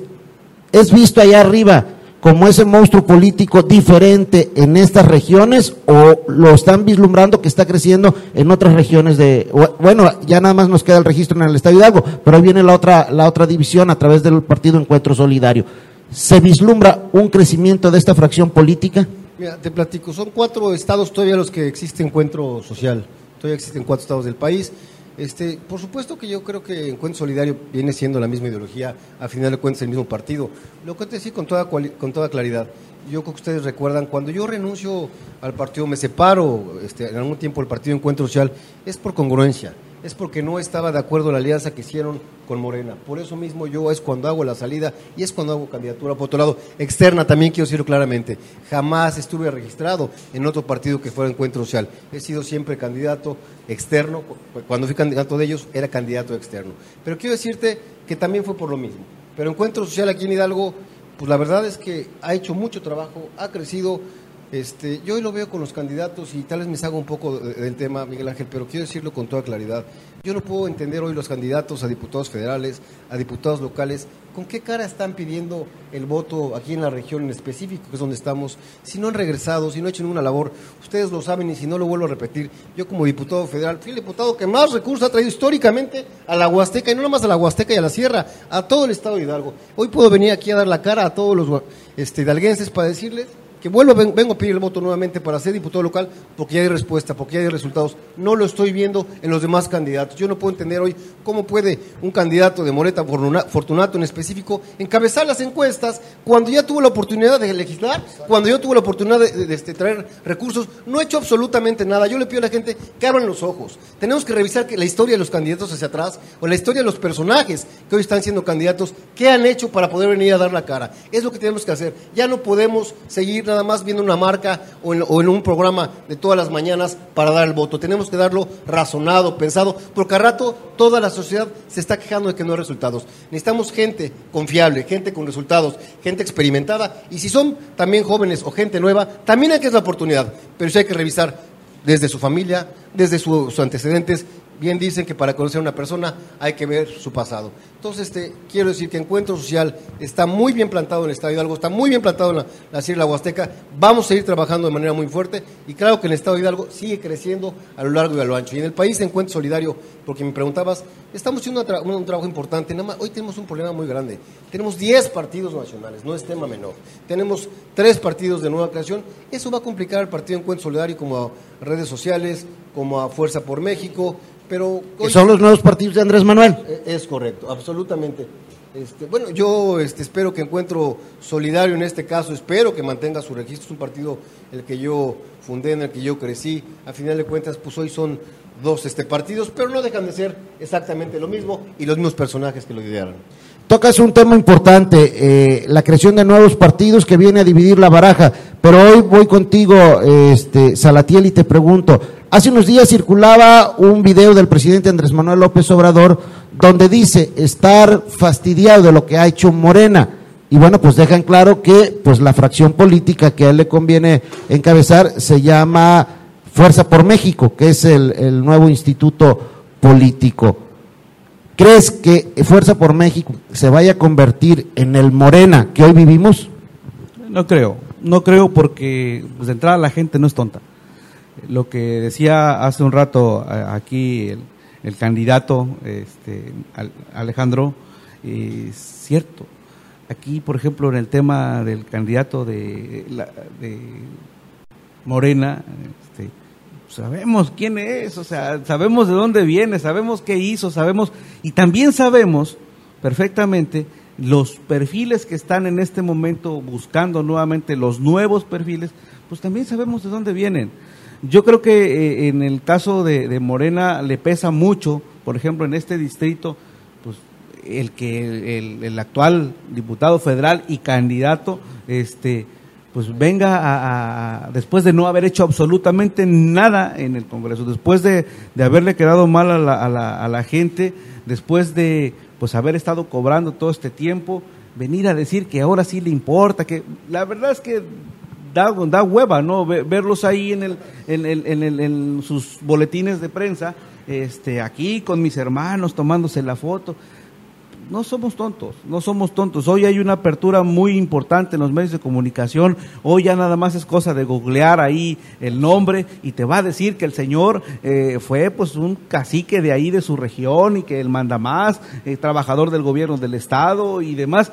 es visto allá arriba como ese monstruo político diferente en estas regiones o lo están vislumbrando que está creciendo en otras regiones de bueno ya nada más nos queda el registro en el estado Hidalgo pero ahí viene la otra la otra división a través del partido Encuentro Solidario se vislumbra un crecimiento de esta fracción política
Mira, te platico son cuatro estados todavía los que existe Encuentro Social todavía existen cuatro estados del país este, por supuesto que yo creo que Encuentro Solidario viene siendo la misma ideología, a final de cuentas el mismo partido. Lo que te decía con toda, con toda claridad. Yo creo que ustedes recuerdan, cuando yo renuncio al partido, me separo este, en algún tiempo del partido Encuentro Social, es por congruencia es porque no estaba de acuerdo la alianza que hicieron con Morena. Por eso mismo yo es cuando hago la salida y es cuando hago candidatura. Por otro lado, externa también quiero decirlo claramente. Jamás estuve registrado en otro partido que fuera Encuentro Social. He sido siempre candidato externo. Cuando fui candidato de ellos, era candidato externo. Pero quiero decirte que también fue por lo mismo. Pero Encuentro Social aquí en Hidalgo, pues la verdad es que ha hecho mucho trabajo, ha crecido este, yo lo veo con los candidatos y tal vez me salga un poco del tema, Miguel Ángel, pero quiero decirlo con toda claridad. Yo no puedo entender hoy los candidatos a diputados federales, a diputados locales, con qué cara están pidiendo el voto aquí en la región en específico, que es donde estamos, si no han regresado, si no han hecho ninguna labor. Ustedes lo saben y si no lo vuelvo a repetir, yo como diputado federal fui el diputado que más recursos ha traído históricamente a la Huasteca, y no nomás a la Huasteca y a la Sierra, a todo el estado de Hidalgo. Hoy puedo venir aquí a dar la cara a todos los este, hidalguenses para decirles vuelvo, vengo a pedir el voto nuevamente para ser diputado local porque ya hay respuesta, porque ya hay resultados. No lo estoy viendo en los demás candidatos. Yo no puedo entender hoy cómo puede un candidato de Moreta Fortunato en específico encabezar las encuestas cuando ya tuvo la oportunidad de legislar, cuando yo tuve la oportunidad de, este, traer recursos. No he hecho absolutamente nada. Yo le pido a la gente que abran los ojos. Tenemos que revisar que la historia de los candidatos hacia atrás o la historia de los personajes que hoy están siendo candidatos, qué han hecho para poder venir a dar la cara. Es lo que tenemos que hacer. Ya no podemos seguir nada más viendo una marca o en, un programa de todas las mañanas para dar el voto. Tenemos que darlo razonado, pensado, porque a rato toda la sociedad se está quejando de que no hay resultados. Necesitamos gente confiable, gente con resultados, gente experimentada, y si son también jóvenes o gente nueva, también hay que es la oportunidad, pero sí hay que revisar desde su familia, desde sus antecedentes, bien dicen que para conocer a una persona hay que ver su pasado. Entonces, este, quiero decir que Encuentro Social está muy bien plantado en el Estado de Hidalgo, está muy bien plantado en la, la Sierra Huasteca. Vamos a seguir trabajando de manera muy fuerte y claro que el Estado de Hidalgo sigue creciendo a lo largo y a lo ancho. Y en el país Encuentro Solidario, porque me preguntabas, estamos haciendo un, trabajo importante. Nada más, hoy tenemos un problema muy grande. Tenemos 10 partidos nacionales, no es tema menor. Tenemos 3 partidos de nueva creación. Eso va a complicar al Partido Encuentro Solidario como a redes sociales, como a Fuerza por México pero
son los nuevos partidos de Andrés Manuel.
Eh, es correcto, absolutamente. Este, bueno, yo este, espero que encuentro solidario en este caso, espero que mantenga su registro. Es un partido el que yo fundé, en el que yo crecí. A final de cuentas, pues hoy son dos este, partidos, pero no dejan de ser exactamente lo mismo y los mismos personajes que lo idearon.
Tocas un tema importante, eh, la creación de nuevos partidos que viene a dividir la baraja. Pero hoy voy contigo, este, Salatiel, y te pregunto, Hace unos días circulaba un video del presidente Andrés Manuel López Obrador donde dice estar fastidiado de lo que ha hecho Morena. Y bueno, pues dejan claro que pues la fracción política que a él le conviene encabezar se llama Fuerza por México, que es el, nuevo instituto político. ¿Crees que Fuerza por México se vaya a convertir en el Morena que hoy vivimos?
No creo, no creo porque pues, de entrada la gente no es tonta lo que decía hace un rato aquí el, candidato este, Alejandro, es cierto. Aquí, por ejemplo, en el tema del candidato de, de Morena, este, sabemos quién es, o sea, sabemos de dónde viene, sabemos qué hizo, sabemos, y también sabemos perfectamente los perfiles que están en este momento buscando nuevamente los nuevos perfiles, pues también sabemos de dónde vienen. Yo creo que eh, en el caso de, Morena le pesa mucho, por ejemplo, en este distrito, pues el que el, actual diputado federal y candidato, este, pues venga a, después de no haber hecho absolutamente nada en el Congreso, después de, haberle quedado mal a la, a, la, a la gente, después de pues haber estado cobrando todo este tiempo, venir a decir que ahora sí le importa, que la verdad es que da, hueva, ¿no? Verlos ahí en, el, en, el, en, sus boletines de prensa, este, aquí con mis hermanos tomándose la foto. No somos tontos, no somos tontos. Hoy hay una apertura muy importante en los medios de comunicación. Hoy ya nada más es cosa de googlear ahí el nombre y te va a decir que el señor eh, fue pues un cacique de ahí de su región y que él manda más, eh, trabajador del gobierno del estado y demás.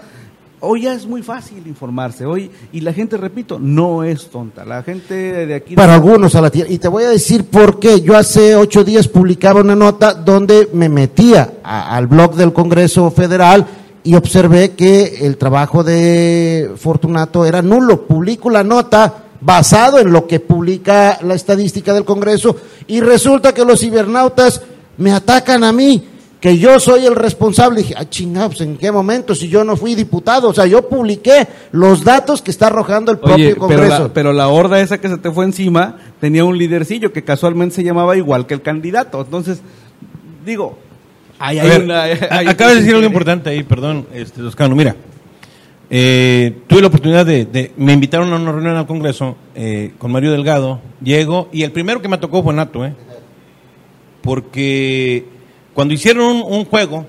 Hoy ya es muy fácil informarse, hoy, y la gente, repito, no es tonta. La gente de aquí...
Para algunos a la tierra. Y te voy a decir por qué. Yo hace ocho días publicaba una nota donde me metía al blog del Congreso Federal y observé que el trabajo de Fortunato era nulo. Publico la nota basado en lo que publica la estadística del Congreso y resulta que los cibernautas me atacan a mí que yo soy el responsable. dije, ah, chingados, ¿en qué momento? Si yo no fui diputado. O sea, yo publiqué los datos que está arrojando el propio Congreso.
Pero la, horda esa que se te fue encima tenía un lidercillo que casualmente se llamaba igual que el candidato. Entonces, digo,
hay, una, acabas de decir algo importante ahí, perdón, este, Toscano. Mira, eh, tuve la oportunidad de, Me invitaron a una reunión al Congreso eh, con Mario Delgado, llego, y el primero que me tocó fue Nato, ¿eh? Porque cuando hicieron un, juego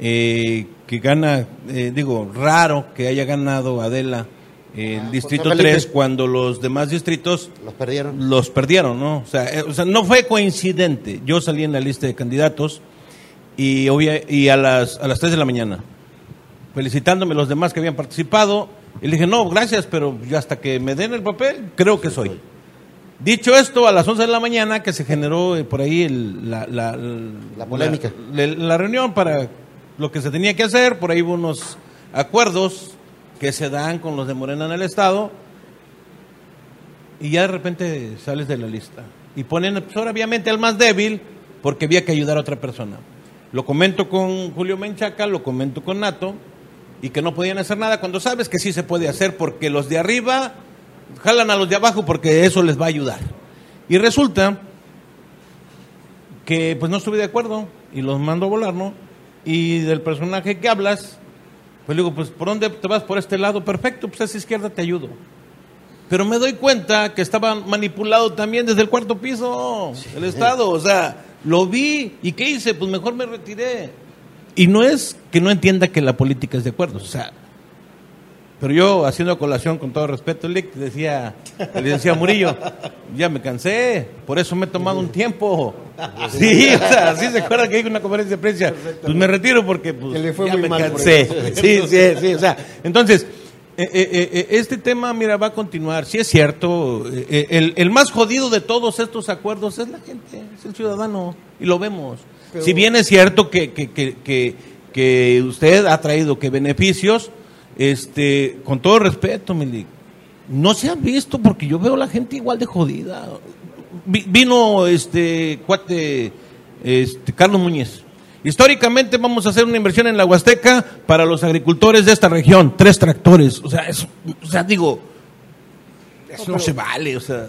eh, que gana, eh, digo, raro que haya ganado Adela el ah, distrito 3 cuando los demás distritos
los perdieron.
Los perdieron, ¿no? O sea, eh, o sea, no fue coincidente. Yo salí en la lista de candidatos y, y a, las, a las 3 de la mañana, felicitándome los demás que habían participado Y le dije, no, gracias, pero hasta que me den el papel, creo que soy. Dicho esto, a las 11 de la mañana que se generó eh, por ahí el- la, la-
La polémica.
La, la reunión para lo que se tenía que hacer, por ahí hubo unos acuerdos que se dan con los de Morena en el Estado y ya de repente sales de la lista. Y ponen, pues, obviamente, al más débil porque había que ayudar a otra persona. Lo comento con Julio Menchaca, lo comento con Nato, y que no podían hacer nada cuando sabes que sí se puede hacer porque los de arriba jalan a los de abajo porque eso les va a ayudar. Y resulta que pues no estuve de acuerdo y los mando a volar, ¿no? Y del personaje que hablas, pues le digo, pues ¿por dónde te vas? Por este lado, perfecto, pues a esa izquierda te ayudo. Pero me doy cuenta que estaba manipulado también desde el cuarto piso del Estado. O sea, lo vi. ¿Y qué hice? Pues mejor me retiré. Y no es que no entienda que la política es de acuerdo. O sea, pero yo haciendo colación con todo respeto, le decía, le decía Murillo, ya me cansé, por eso me he tomado un tiempo. Sí, o sea, sí se acuerda que hay una conferencia de prensa. Pues me retiro porque pues,
Que le fue
ya
muy
me
mal
cansé. Sí, sí, sí. O sea, entonces, eh, eh, eh, este tema, mira, va a continuar. Sí es cierto, el, el más jodido de todos estos acuerdos es la gente, es el ciudadano, y lo vemos. si bien es cierto que, que, que, que, que usted ha traído que beneficios, este, con todo respeto, Milik, no se ha visto porque yo veo a la gente igual de jodida. Vi- vino este cuate este, Carlos Muñiz. Históricamente vamos a hacer una inversión en la Huasteca para los agricultores de esta región, tres tractores. O sea, eso, digo, eso no se vale, o sea.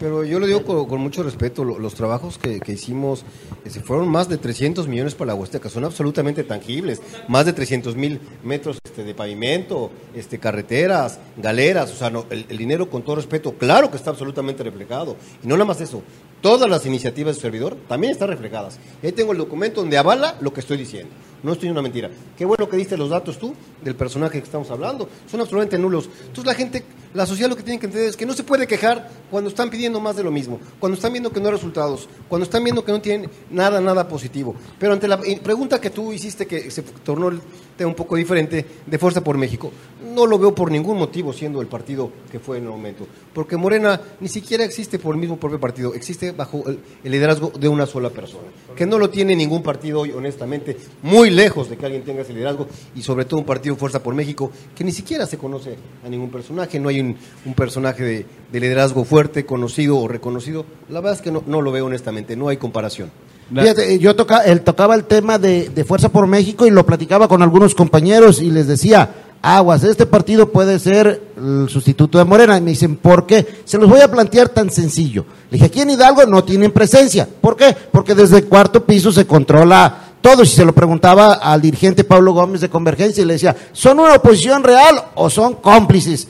Pero yo lo digo con, mucho respeto, lo- los trabajos que, que hicimos eh, fueron más de 300 millones para la Huasteca, son absolutamente tangibles, más de 300 mil metros este, de pavimento, este, carreteras, galeras, o sea, no, el, dinero con todo respeto, claro que está absolutamente reflejado. Y no nada más eso, todas las iniciativas de servidor también están reflejadas. Y ahí tengo el documento donde avala lo que estoy diciendo. No estoy en una mentira. Qué bueno que diste los datos tú del personaje que estamos hablando. Son absolutamente nulos. Entonces la gente, la sociedad lo que tiene que entender es que no se puede quejar cuando están pidiendo más de lo mismo, cuando están viendo que no hay resultados, cuando están viendo que no tienen nada, nada positivo. Pero ante la eh, pregunta que tú hiciste, que se tornó un poco diferente, de Fuerza por México, no lo veo por ningún motivo siendo el partido que fue en el momento. Porque Morena ni siquiera existe por el mismo propio partido, existe bajo el, el liderazgo de una sola persona, que no lo tiene ningún partido hoy, honestamente, muy lejos de que alguien tenga ese liderazgo, y sobre todo un partido Fuerza por México, que ni siquiera se conoce a ningún personaje, no hay un, un personaje de, de liderazgo fuerte, conocido o reconocido. La verdad es que no, no lo veo honestamente, no hay comparación.
Fíjate, eh, yo toca, él tocaba el tema de, de Fuerza por México y lo platicaba con algunos compañeros y les decía, aguas, este partido puede ser el sustituto de Morena. Y me dicen, ¿por qué? Se los voy a plantear tan sencillo. Le dije, aquí en Hidalgo no tienen presencia. ¿Por qué? Porque desde el cuarto piso se controla todo. Y se lo preguntaba al dirigente Pablo Gómez de Convergencia y le decía, ¿son una oposición real o son cómplices?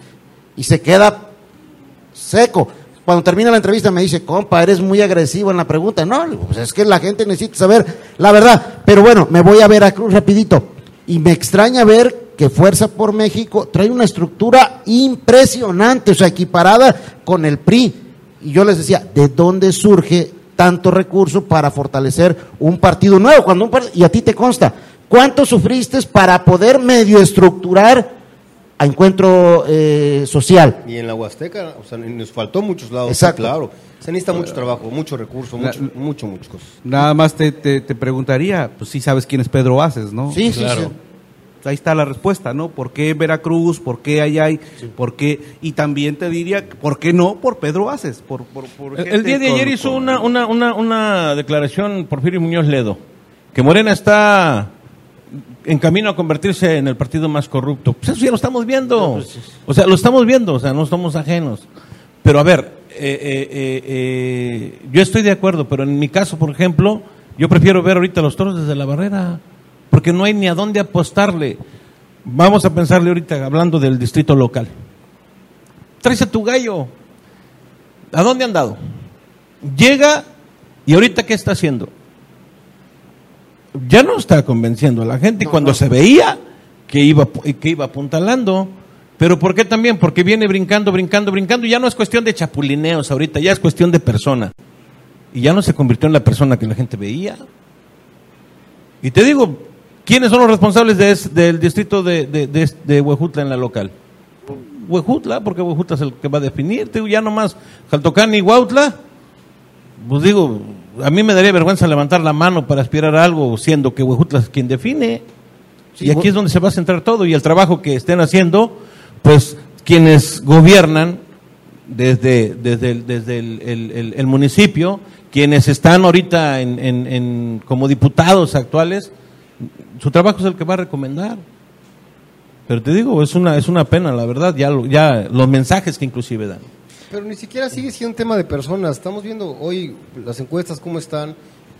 Y se queda seco. Cuando termina la entrevista me dice, compa, eres muy agresivo en la pregunta. No, pues es que la gente necesita saber la verdad. Pero bueno, me voy a Veracruz rapidito. Y me extraña ver que Fuerza por México trae una estructura impresionante, o sea, equiparada con el PRI. Y yo les decía, ¿de dónde surge tanto recurso para fortalecer un partido nuevo? Cuando un par- y a ti te consta, ¿cuánto sufriste para poder medio estructurar a encuentro eh, social?
Y en la Huasteca, o sea, nos faltó muchos lados,
Exacto.
claro. Se necesita mucho trabajo, mucho recurso, mucho, mucho, muchas cosas.
Nada más te, te, te preguntaría, pues sí sabes quién es Pedro Aces, ¿no?
Sí, sí,
Claro.
sí.
Pues Ahí está la respuesta, ¿no? ¿Por qué Veracruz? ¿Por qué allá hay? ¿Por qué? Y también te diría, ¿por qué no por Pedro Aces? Por, por, por
El, día de
con-
ayer hizo
con-
una, una, una, una declaración Porfirio Muñoz Ledo, que Morena está en camino a convertirse en el partido más corrupto. Pues eso ya lo estamos viendo. O sea, lo estamos viendo, o sea, no somos ajenos. Pero a ver, eh, eh, eh, yo estoy de acuerdo, pero en mi caso, por ejemplo, yo prefiero ver ahorita los toros desde la barrera, porque no hay ni a dónde apostarle. Vamos a pensarle ahorita, hablando del distrito local. Traes a tu gallo. ¿A dónde han dado? Llega y ahorita qué está haciendo? Ya no está convenciendo a la gente cuando se veía que iba que iba apuntalando. Pero ¿por qué también? Porque viene brincando, brincando, brincando. Y ya no es cuestión de chapulineos ahorita, ya es cuestión de persona. Y ya no se convirtió en la persona que la gente veía. Y te digo, ¿quiénes son los responsables de es- del distrito de, de, de, de Huejutla en la local? Huejutla, porque Huejutla es el que va a definir. Ya nomás Jaltocán y Huautla, pues digo, a mí me daría vergüenza levantar la mano para aspirar a algo, siendo que Huejutla es quien define. y aquí es donde se va a centrar todo. Y el trabajo que estén haciendo, pues quienes gobiernan desde, desde, el, desde el, el- el municipio, quienes están ahorita en, en- en- como diputados actuales, su trabajo es el que va a recomendar. Pero te digo, es una, es una pena, la verdad, ya, lo- ya los mensajes que inclusive dan.
Pero ni siquiera sigue siendo un tema de personas. Estamos viendo hoy las encuestas cómo están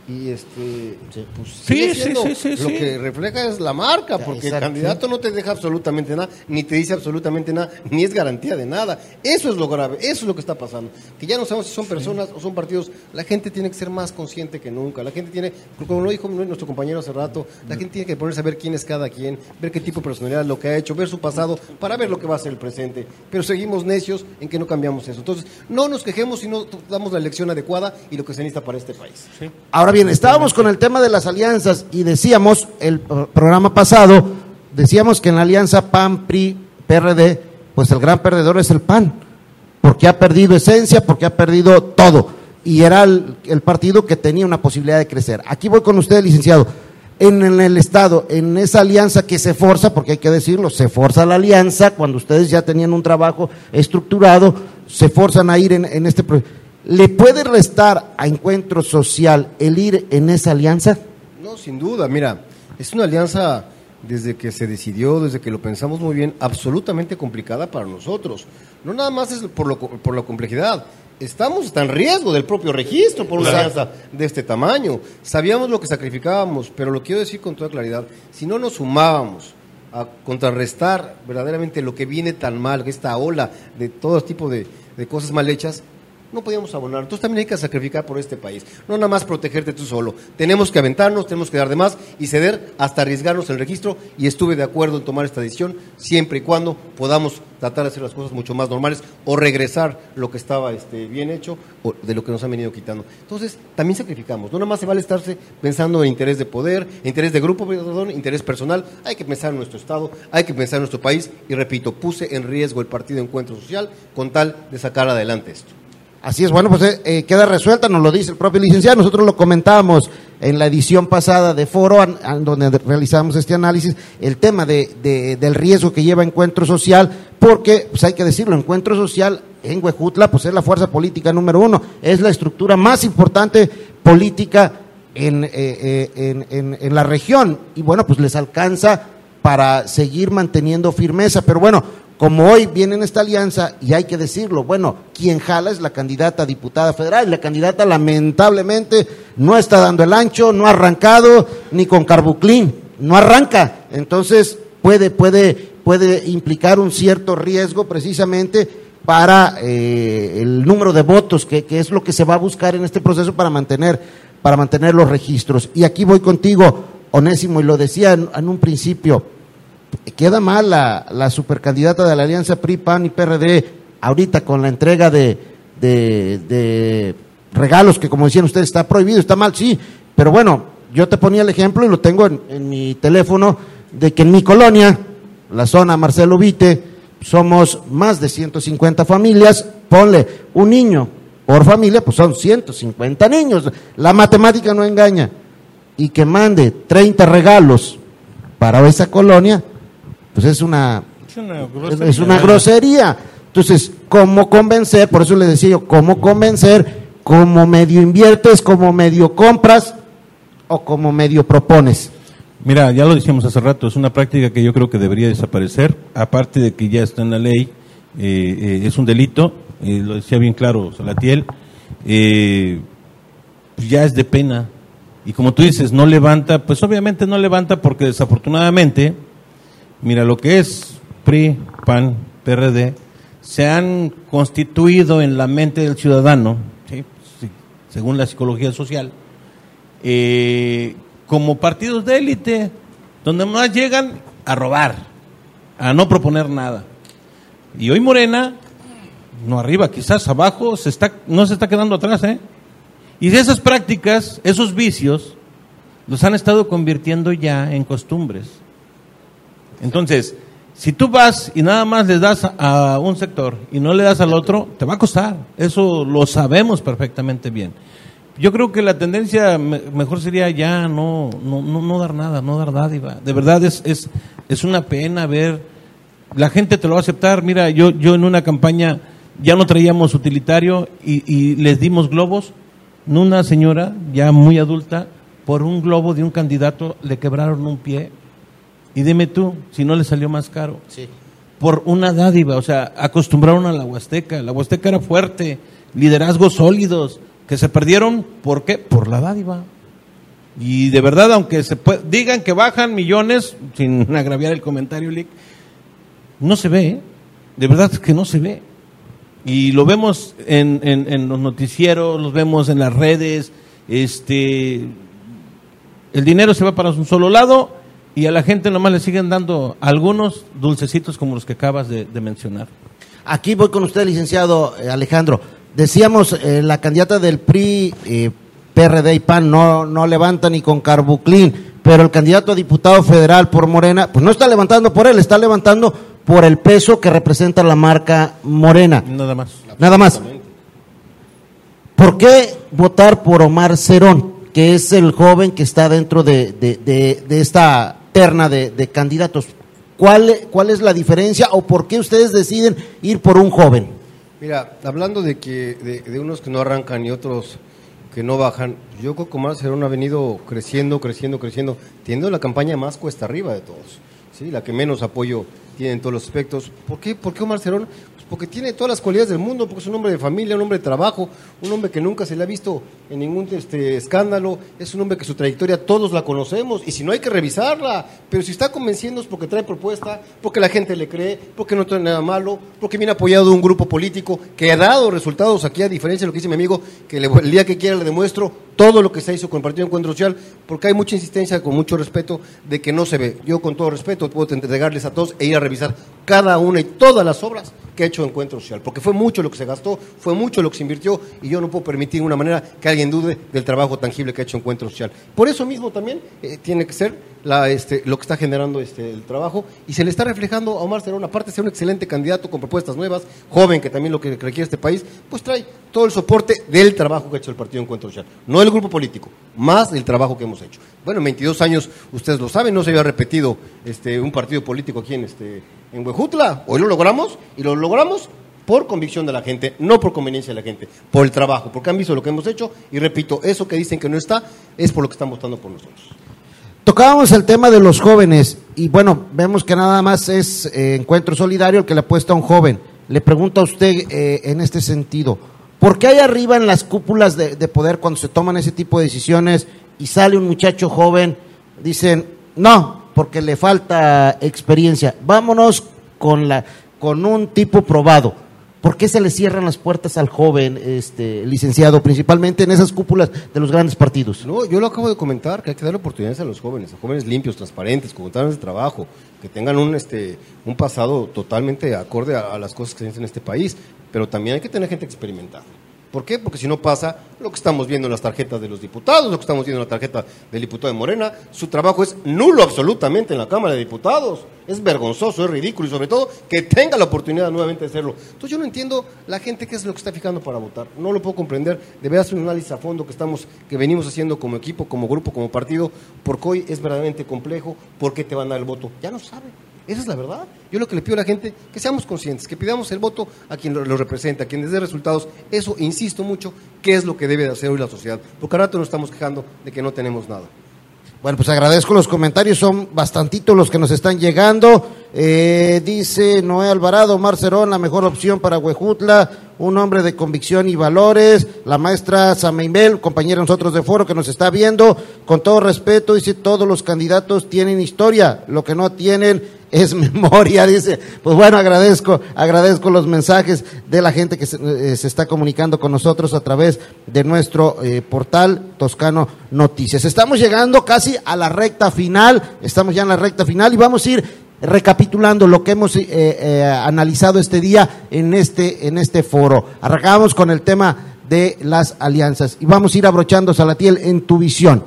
y este pues, sigue
sí,
siendo-
sí, sí,
lo
sí.
que refleja es la marca, porque
exacto,
el candidato no te deja absolutamente nada, ni te dice absolutamente nada, ni es garantía de nada. Eso es lo grave, eso es lo que está pasando. Que ya no sabemos si son personas o son partidos. La gente tiene que ser más consciente que nunca. La gente tiene, como lo dijo nuestro compañero hace rato, la gente tiene que ponerse a ver quién es cada quien, ver qué tipo de personalidad, lo que ha hecho, ver su pasado, para ver lo que va a ser el presente. Pero seguimos necios en que no cambiamos eso. Entonces, no nos quejemos si no damos la elección adecuada y lo que se necesita para este país.
Ahora bien, estábamos con el tema de las alianzas y decíamos, el pro- programa pasado, decíamos que en la alianza PAN-PRI-PRD, pues el gran perdedor es el PAN, porque ha perdido esencia, porque ha perdido todo. Y era el, partido que tenía una posibilidad de crecer. Aquí voy con usted, licenciado. En, en el Estado, en esa alianza que se forza, porque hay que decirlo, se forza la alianza, cuando ustedes ya tenían un trabajo estructurado, se forzan a ir en, en este proyecto. ¿Le puede restar a Encuentro Social el ir en esa alianza?
No, sin duda, mira, es una alianza desde que se decidió, desde que lo pensamos muy bien, absolutamente complicada para nosotros. No nada más es por, lo, por la complejidad. Estamos hasta en riesgo del propio registro por una alianza de este tamaño. Sabíamos lo que sacrificábamos, pero lo quiero decir con toda claridad. Si no nos sumábamos a contrarrestar verdaderamente lo que viene tan mal, esta ola de todo tipo de, de cosas mal hechas, no podíamos abonar. Entonces también hay que sacrificar por este país. No nada más protegerte tú solo. Tenemos que aventarnos, tenemos que dar de más y ceder hasta arriesgarnos el registro. Y estuve de acuerdo en tomar esta decisión siempre y cuando podamos tratar de hacer las cosas mucho más normales o regresar lo que estaba este, bien hecho o de lo que nos han venido quitando. Entonces también sacrificamos. No nada más se vale estarse pensando en interés de poder, interés de grupo, perdón, interés personal. Hay que pensar en nuestro Estado, hay que pensar en nuestro país. Y repito, puse en riesgo el Partido Encuentro Social con tal de sacar adelante esto.
Así es, bueno, pues eh, eh, queda resuelta, nos lo dice el propio licenciado. Nosotros lo comentábamos en la edición pasada de Foro, an- donde realizamos este análisis, el tema de, de- del riesgo que lleva Encuentro Social, porque, pues hay que decirlo, Encuentro Social en Huejutla, pues es la fuerza política número uno, es la estructura más importante política en, eh, en- en la región. Y bueno, pues les alcanza para seguir manteniendo firmeza. Pero bueno, como hoy viene en esta alianza, y hay que decirlo, bueno, quien jala es la candidata a diputada federal, y la candidata lamentablemente no está dando el ancho, no ha arrancado ni con Carbuclín, no arranca. Entonces puede, puede, puede implicar un cierto riesgo precisamente para eh, el número de votos, que, que es lo que se va a buscar en este proceso para mantener, para mantener los registros. Y aquí voy contigo, Onésimo, y lo decía en- en un principio, queda mal la, la supercandidata de la alianza PRI, PAN y PRD ahorita con la entrega de, de, regalos que como decían ustedes está prohibido, está mal, sí, pero bueno, yo te ponía el ejemplo y lo tengo en, en mi teléfono de que en mi colonia, la zona Marcelo Vite, somos más de 150 familias, ponle un niño por familia, pues son 150 niños, la matemática no engaña, y que mande 30 regalos para esa colonia, pues es una,
Es una
es,
grosería.
es una grosería. Entonces, ¿cómo convencer? Por eso le decía yo, ¿cómo convencer? ¿Cómo medio inviertes? ¿Cómo medio compras? ¿O como medio propones?
Mira, ya lo decíamos hace rato, es una práctica que yo creo que debería desaparecer, aparte de que ya está en la ley, eh, eh, es un delito, eh, lo decía bien claro Salatiel, eh, pues ya es de pena. Y como tú dices, no levanta, pues obviamente no levanta porque desafortunadamente, mira lo que es PRI, PAN, PRD, se han constituido en la mente del ciudadano, ¿sí? Sí, según la psicología social, eh, como partidos de élite, donde más llegan a robar, a no proponer nada. Y hoy Morena, no arriba, quizás abajo, se está, no se está quedando atrás, ¿eh? Y esas prácticas, esos vicios, los han estado convirtiendo ya en costumbres. Entonces, Si tú vas y nada más le das a un sector y no le das al otro, te va a costar. Eso lo sabemos perfectamente bien. Yo creo que la tendencia mejor sería ya no, no, no, dar nada, no dar dádiva. De verdad es, es, es una pena ver, la gente te lo va a aceptar. Mira, yo, yo en una campaña ya no traíamos utilitario y, y les dimos globos. Una señora ya muy adulta, por un globo de un candidato le quebraron un pie y dime tú, si no le salió más caro.
Sí.
Por una dádiva, o sea, acostumbraron a la Huasteca. La Huasteca era fuerte, liderazgos sólidos, que se perdieron, ¿por qué? Por la dádiva. Y de verdad, aunque se digan que bajan millones, sin agraviar el comentario, Lick, no se ve, ¿eh? de verdad es que no se ve. Y lo vemos en, en, los noticieros, los vemos en las redes, este, el dinero se va para un solo lado y a la gente nomás le siguen dando algunos dulcecitos como los que acabas de, mencionar.
Aquí voy con usted, licenciado eh, Alejandro. Decíamos, eh, la candidata del PRI, eh, PRD y PAN no, no levanta ni con Carbuclín, pero el candidato a diputado federal por Morena, pues no está levantando por él, está levantando por el peso que representa la marca Morena.
Nada más.
Nada más. ¿Por qué votar por Omar Cerón, que es el joven que está dentro de, de esta terna de, candidatos. ¿Cuál, ¿Cuál es la diferencia o por qué ustedes deciden ir por un joven?
Mira, hablando de que de, unos que no arrancan y otros que no bajan, yo creo que Omar Cerón ha venido creciendo, creciendo, creciendo, teniendo la campaña más cuesta arriba de todos, ¿sí? la que menos apoyo tiene en todos los aspectos. ¿Por qué, ¿Por qué Omar Cerón? Porque tiene todas las cualidades del mundo, porque es un hombre de familia, un hombre de trabajo, un hombre que nunca se le ha visto en ningún este, escándalo, es un hombre que su trayectoria todos la conocemos, y si no hay que revisarla, pero si está convenciendo es porque trae propuesta, porque la gente le cree, porque no tiene nada malo, porque viene apoyado de un grupo político que ha dado resultados aquí, a diferencia de lo que dice mi amigo, que el día que quiera le demuestro todo lo que se hizo con el Partido Encuentro Social, porque hay mucha insistencia, con mucho respeto, de que no se ve. Yo con todo respeto puedo entregarles a todos e ir a revisar cada una y todas las obras que ha hecho Encuentro Social, porque fue mucho lo que se gastó, fue mucho lo que se invirtió y yo no puedo permitir de una manera que alguien dude del trabajo tangible que ha hecho Encuentro Social. Por eso mismo también eh, tiene que ser este, lo que está generando este, el trabajo y se le está reflejando a Omar Cerón, aparte de ser un excelente candidato con propuestas nuevas, joven, que también lo que requiere este país, pues trae todo el soporte del trabajo que ha hecho el Partido Encuentro Social, no el grupo político, más del trabajo que hemos hecho. Bueno, en 22 años, ustedes lo saben, no se había repetido este, un partido político aquí en, este, en Huejutla, hoy lo logramos y lo logramos por convicción de la gente, no por conveniencia de la gente, por el trabajo, porque han visto lo que hemos hecho y repito, eso que dicen que no está es por lo que están votando por nosotros.
Tocábamos el tema de los jóvenes y bueno, vemos que nada más es eh, Encuentro Solidario el que le apuesta a un joven. Le pregunto a usted eh, en este sentido, ¿por qué hay arriba en las cúpulas de, de, poder cuando se toman ese tipo de decisiones y sale un muchacho joven, dicen, no, porque le falta experiencia, vámonos con, la, con un tipo probado? ¿Por qué se le cierran las puertas al joven este, licenciado, principalmente en esas cúpulas de los grandes partidos?
No, yo lo acabo de comentar, que hay que dar oportunidades a los jóvenes, a jóvenes limpios, transparentes, con de trabajo, que tengan un, este, un pasado totalmente acorde a, a las cosas que se hacen en este país, pero también hay que tener gente experimentada. ¿Por qué? Porque si no pasa lo que estamos viendo en las tarjetas de los diputados, lo que estamos viendo en la tarjeta del diputado de Morena, su trabajo es nulo absolutamente en la Cámara de Diputados. Es vergonzoso, es ridículo y sobre todo que tenga la oportunidad nuevamente de hacerlo. Entonces yo no entiendo la gente qué es lo que está fijando para votar. No lo puedo comprender. Debe hacer un análisis a fondo que estamos, que venimos haciendo como equipo, como grupo, como partido, porque hoy es verdaderamente complejo. ¿Por qué te van a dar el voto? Ya no saben. Esa es la verdad. Yo lo que le pido a la gente, que seamos conscientes, que pidamos el voto a quien lo, representa, a quien les dé resultados. Eso, insisto mucho, qué es lo que debe de hacer hoy la sociedad. Porque ahora nos estamos quejando de que no tenemos nada.
Bueno, pues agradezco los comentarios, son bastantitos los que nos están llegando. Eh, dice Noé Alvarado, Marcerón, la mejor opción para Huejutla, un hombre de convicción y valores. La maestra Sameimbel, compañera nosotros de foro que nos está viendo, con todo respeto, dice, todos los candidatos tienen historia, lo que no tienen es memoria, dice. Pues bueno, agradezco, agradezco los mensajes de la gente que se, eh, está comunicando con nosotros a través de nuestro eh, portal Toscano Noticias. Estamos llegando casi a la recta final, estamos ya en la recta final y vamos a ir recapitulando lo que hemos eh, analizado este día en este, en este foro. Arrancamos con el tema de las alianzas y vamos a ir abrochando, Salatiel, en tu visión.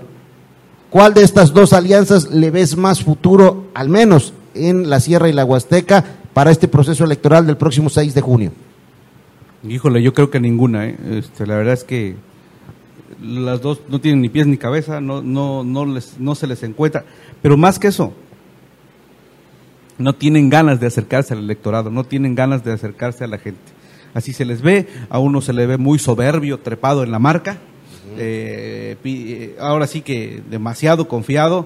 ¿Cuál de estas dos alianzas le ves más futuro, al menos en la Sierra y la Huasteca para este proceso electoral del próximo 6 de junio?
Híjole, yo creo que ninguna. ¿eh? Este, la verdad es que las dos no tienen ni pies ni cabeza, no, no, no, les, no se les encuentra. Pero más que eso, no tienen ganas de acercarse al electorado, no tienen ganas de acercarse a la gente. Así se les ve, a uno se le ve muy soberbio, trepado en la marca, eh, eh, ahora sí que demasiado confiado.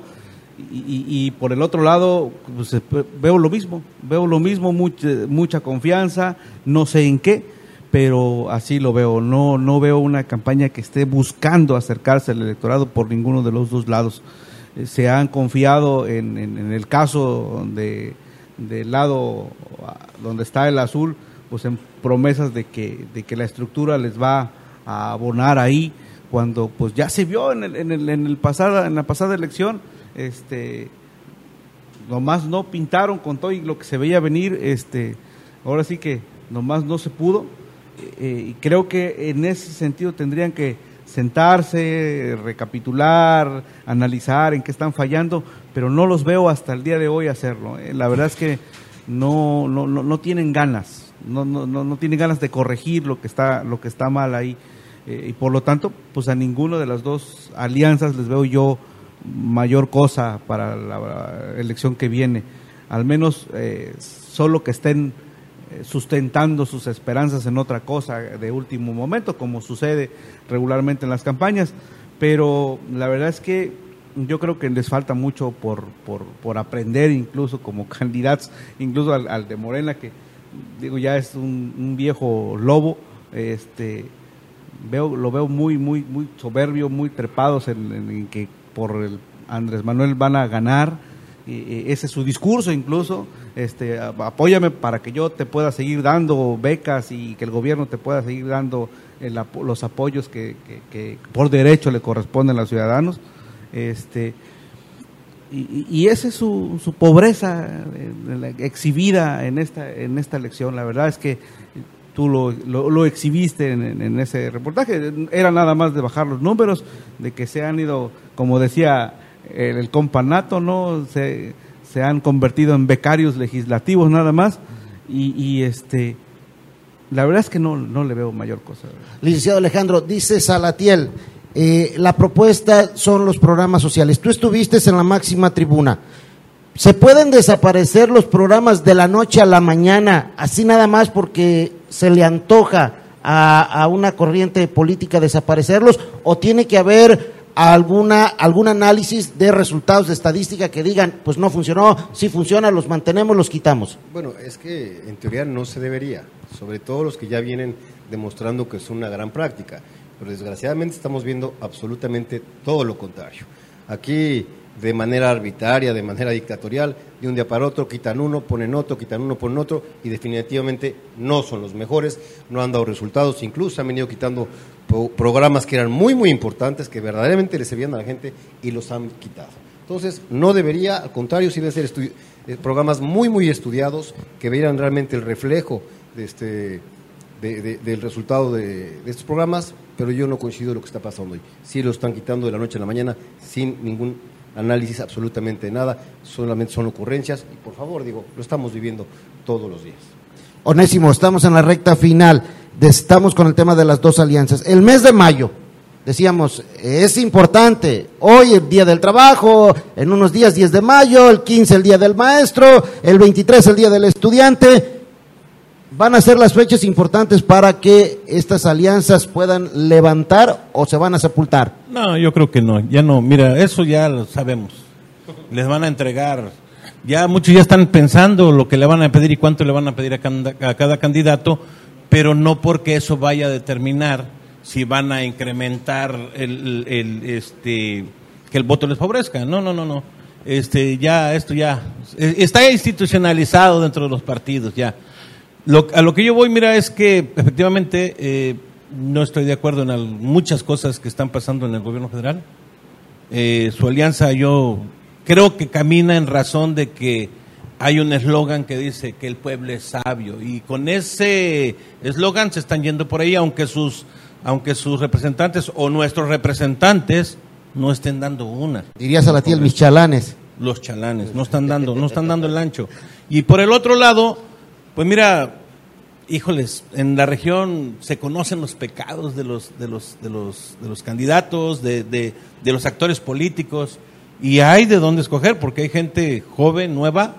Y, por el otro lado, pues, eh, veo lo mismo, veo lo mismo, mucha, mucha confianza, no sé en qué, pero así lo veo. No, no veo una campaña que esté buscando acercarse al electorado por ninguno de los dos lados. se han confiado en, en, el caso de, del lado donde está el azul, pues en promesas de que, de que la estructura les va a abonar ahí cuando pues ya se vio en, el, en, el, en, el pasada, en la pasada elección, este, nomás no pintaron con todo y lo que se veía venir, este, ahora sí que nomás no se pudo. Eh, y creo que en ese sentido tendrían que sentarse, recapitular, analizar en qué están fallando, pero no los veo hasta el día de hoy hacerlo. Eh. La verdad es que no, no, no, no tienen ganas, no, no, no, tienen ganas de corregir lo que está, lo que está mal ahí. Eh, y por lo tanto, pues a ninguno de las dos alianzas les veo yo mayor cosa para la elección que viene. Al menos eh, solo que estén sustentando sus esperanzas en otra cosa de último momento, como sucede regularmente en las campañas. Pero la verdad es que yo creo que les falta mucho por, por, por aprender, incluso como candidatos, incluso al, de Morena, que digo ya es un, viejo lobo. Este, veo, lo veo muy, muy, muy soberbio, muy trepados en, que por el Andrés Manuel van a ganar. Ese es su discurso incluso. Este, apóyame para que yo te pueda seguir dando becas y que el gobierno te pueda seguir dando los apoyos que, que, por derecho le corresponden a los ciudadanos. Este, y, y esa es su, su pobreza eh, exhibida en esta, en esta elección. La verdad es que tú lo, lo, exhibiste en, ese reportaje. Era nada más de bajar los números, de que se han ido, como decía el, companato, ¿no? Se, se, han convertido en becarios legislativos nada más. Y, este, la verdad es que no, no le veo mayor cosa.
Licenciado Alejandro, dice Salatiel, eh, la propuesta son los programas sociales. Tú estuviste en la máxima tribuna. ¿Se pueden desaparecer los programas de la noche a la mañana, así nada más porque se le antoja a, una corriente política desaparecerlos? ¿O tiene que haber alguna, algún análisis de resultados de estadística que digan, pues no funcionó, si funciona, los mantenemos, los quitamos?
Bueno, es que en teoría no se debería, sobre todo los que ya vienen demostrando que es una gran práctica, pero desgraciadamente estamos viendo absolutamente todo lo contrario. Aquí de manera arbitraria, de manera dictatorial, de un día para otro, quitan uno, ponen otro, quitan uno, ponen otro, y definitivamente no son los mejores, no han dado resultados, incluso han venido quitando programas que eran muy, muy importantes, que verdaderamente le servían a la gente, y los han quitado. Entonces, no debería, al contrario, sí deben ser eh, programas muy, muy estudiados, que vieran realmente el reflejo de este, del resultado de, de, estos programas, pero yo no coincido lo que está pasando hoy. Sí lo están quitando de la noche a la mañana sin ningún análisis absolutamente nada, solamente son ocurrencias y por favor, digo, lo estamos viviendo todos los días.
Onésimo, estamos en la recta final, estamos con el tema de las dos alianzas. El mes de mayo, decíamos, es importante, hoy el Día del Trabajo, en unos días 10 de mayo, el 15 el Día del Maestro, el 23 el Día del Estudiante, van a ser las fechas importantes para que estas alianzas puedan levantar o se van a sepultar?
No, yo creo que no, ya no, mira, eso ya lo sabemos. Les van a entregar, ya muchos ya están pensando lo que le van a pedir y cuánto le van a pedir a cada, candidato, pero no porque eso vaya a determinar si van a incrementar el, este que el voto les favorezca. No, no, no, no. Este ya esto ya está institucionalizado dentro de los partidos ya a lo que yo voy, mira, es que efectivamente eh, no estoy de acuerdo en muchas cosas que están pasando en el gobierno federal. Eh, su alianza yo creo que camina en razón de que hay un eslogan que dice que el pueblo es sabio y con ese eslogan se están yendo por ahí, aunque sus, aunque sus representantes o nuestros representantes no estén dando una.
Dirías a la tía mis chalanes.
los chalanes, no están dando, no están dando el ancho. Y por el otro lado, pues mira, híjoles, en la región se conocen los pecados de los, de los, de los, de los candidatos, de, de, de los actores políticos, y hay de dónde escoger, porque hay gente joven, nueva,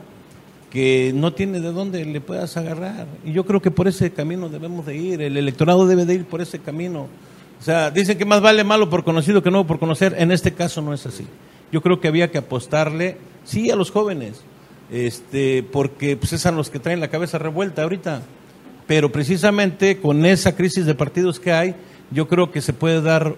que no tiene de dónde le puedas agarrar. Y yo creo que por ese camino debemos de ir, el electorado debe de ir por ese camino. O sea, dicen que más vale malo por conocido que nuevo por conocer, en este caso no es así. Yo creo que había que apostarle, sí, a los jóvenes, este, porque pues, son los que traen la cabeza revuelta ahorita. Pero precisamente con esa crisis de partidos que hay, yo creo que se puede dar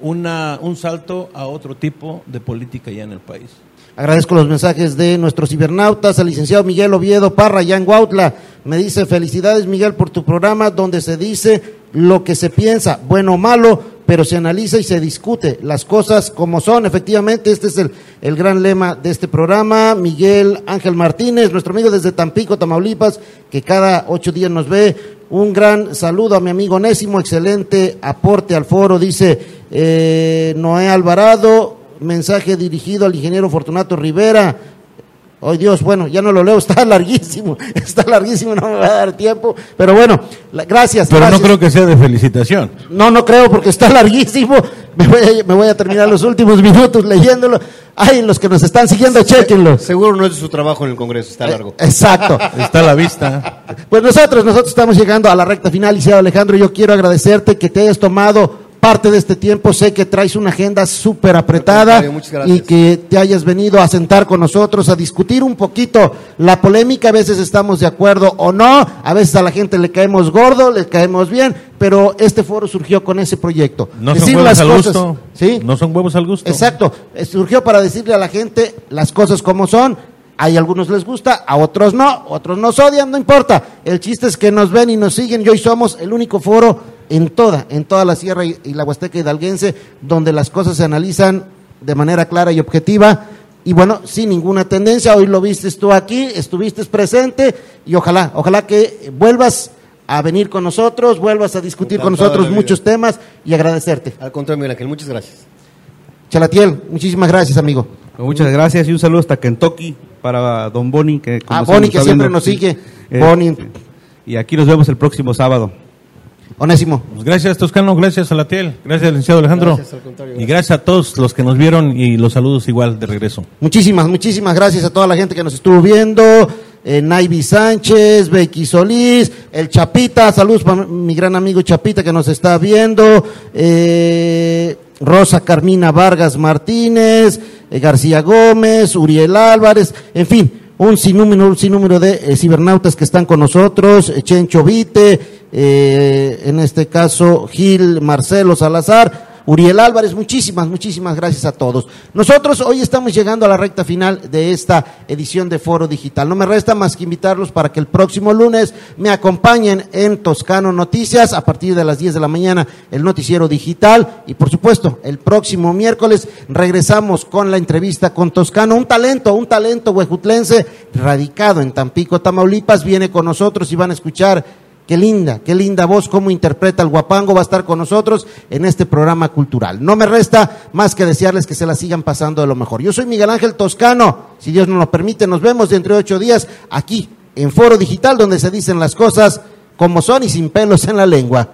una, un salto a otro tipo de política ya en el país.
Agradezco los mensajes de nuestros cibernautas, al licenciado Miguel Oviedo Parra, ya en Huautla. Me dice, felicidades Miguel por tu programa donde se dice lo que se piensa, bueno o malo, pero se analiza y se discute las cosas como son. Efectivamente, este es el, el gran lema de este programa. Miguel Ángel Martínez, nuestro amigo desde Tampico, Tamaulipas, que cada ocho días nos ve. Un gran saludo a mi amigo Nésimo, excelente aporte al foro, dice eh, Noé Alvarado, mensaje dirigido al ingeniero Fortunato Rivera. Hoy Dios, bueno, ya no lo leo, está larguísimo, está larguísimo, no me va a dar tiempo, pero bueno, la, gracias.
Pero
gracias.
no creo que sea de felicitación.
No, no creo porque está larguísimo. Me voy, a, me voy a terminar los últimos minutos leyéndolo. Ay, los que nos están siguiendo, chequenlo.
Seguro no es de su trabajo en el Congreso, está largo.
Exacto.
Está a la vista.
Pues nosotros, nosotros estamos llegando a la recta final, licenciado Alejandro. Yo quiero agradecerte que te hayas tomado parte de este tiempo. Sé que traes una agenda súper apretada y que te hayas venido a sentar con nosotros a discutir un poquito la polémica. A veces estamos de acuerdo o no, a veces a la gente le caemos gordo, le caemos bien, pero este foro surgió con ese proyecto.
No son huevos al gusto.
¿sí?
No son huevos al gusto.
Exacto. Surgió para decirle a la gente las cosas como son. Hay algunos les gusta, a otros no, otros nos odian, no importa. El chiste es que nos ven y nos siguen y hoy somos el único foro en toda, en toda la sierra y, y la Huasteca hidalguense donde las cosas se analizan de manera clara y objetiva y bueno, sin ninguna tendencia. Hoy lo viste tú aquí, estuviste presente y ojalá, ojalá que vuelvas a venir con nosotros, vuelvas a discutir con nosotros muchos temas y agradecerte.
Al contrario, Miguel Ángel, muchas gracias.
Chalatiel, muchísimas gracias, amigo.
Muchas gracias y un saludo hasta Kentucky para don Boni. Que,
ah, Boni, que siempre nos sigue.
Eh,
Boni.
Y aquí nos vemos el próximo sábado.
Onésimo.
Pues gracias, Toscano, gracias a la TIEL, gracias, licenciado Alejandro.
Gracias, al contrario,
Y gracias a todos los que nos vieron y los saludos igual de regreso.
Muchísimas, muchísimas gracias a toda la gente que nos estuvo viendo. Eh, Naivi Sánchez, Becky Solís, el Chapita, saludos para mi gran amigo Chapita que nos está viendo. Eh, Rosa Carmina Vargas Martínez, eh, García Gómez, Uriel Álvarez, en fin, un sinnúmero, un sinnúmero de eh, cibernautas que están con nosotros, eh, Chencho Vite, eh, en este caso Gil Marcelo Salazar, Uriel Álvarez, muchísimas, muchísimas gracias a todos. Nosotros hoy estamos llegando a la recta final de esta edición de Foro Digital. No me resta más que invitarlos para que el próximo lunes me acompañen en Toscano Noticias a partir de las 10 de la mañana, el noticiero digital. Y por supuesto, el próximo miércoles regresamos con la entrevista con Toscano, un talento, un talento huejutlense radicado en Tampico, Tamaulipas, viene con nosotros y van a escuchar Qué linda, qué linda voz, cómo interpreta el guapango, va a estar con nosotros en este programa cultural. No me resta más que desearles que se la sigan pasando de lo mejor. Yo soy Miguel Ángel Toscano, si Dios nos lo permite, nos vemos dentro de ocho días aquí en Foro Digital, donde se dicen las cosas como son y sin pelos en la lengua.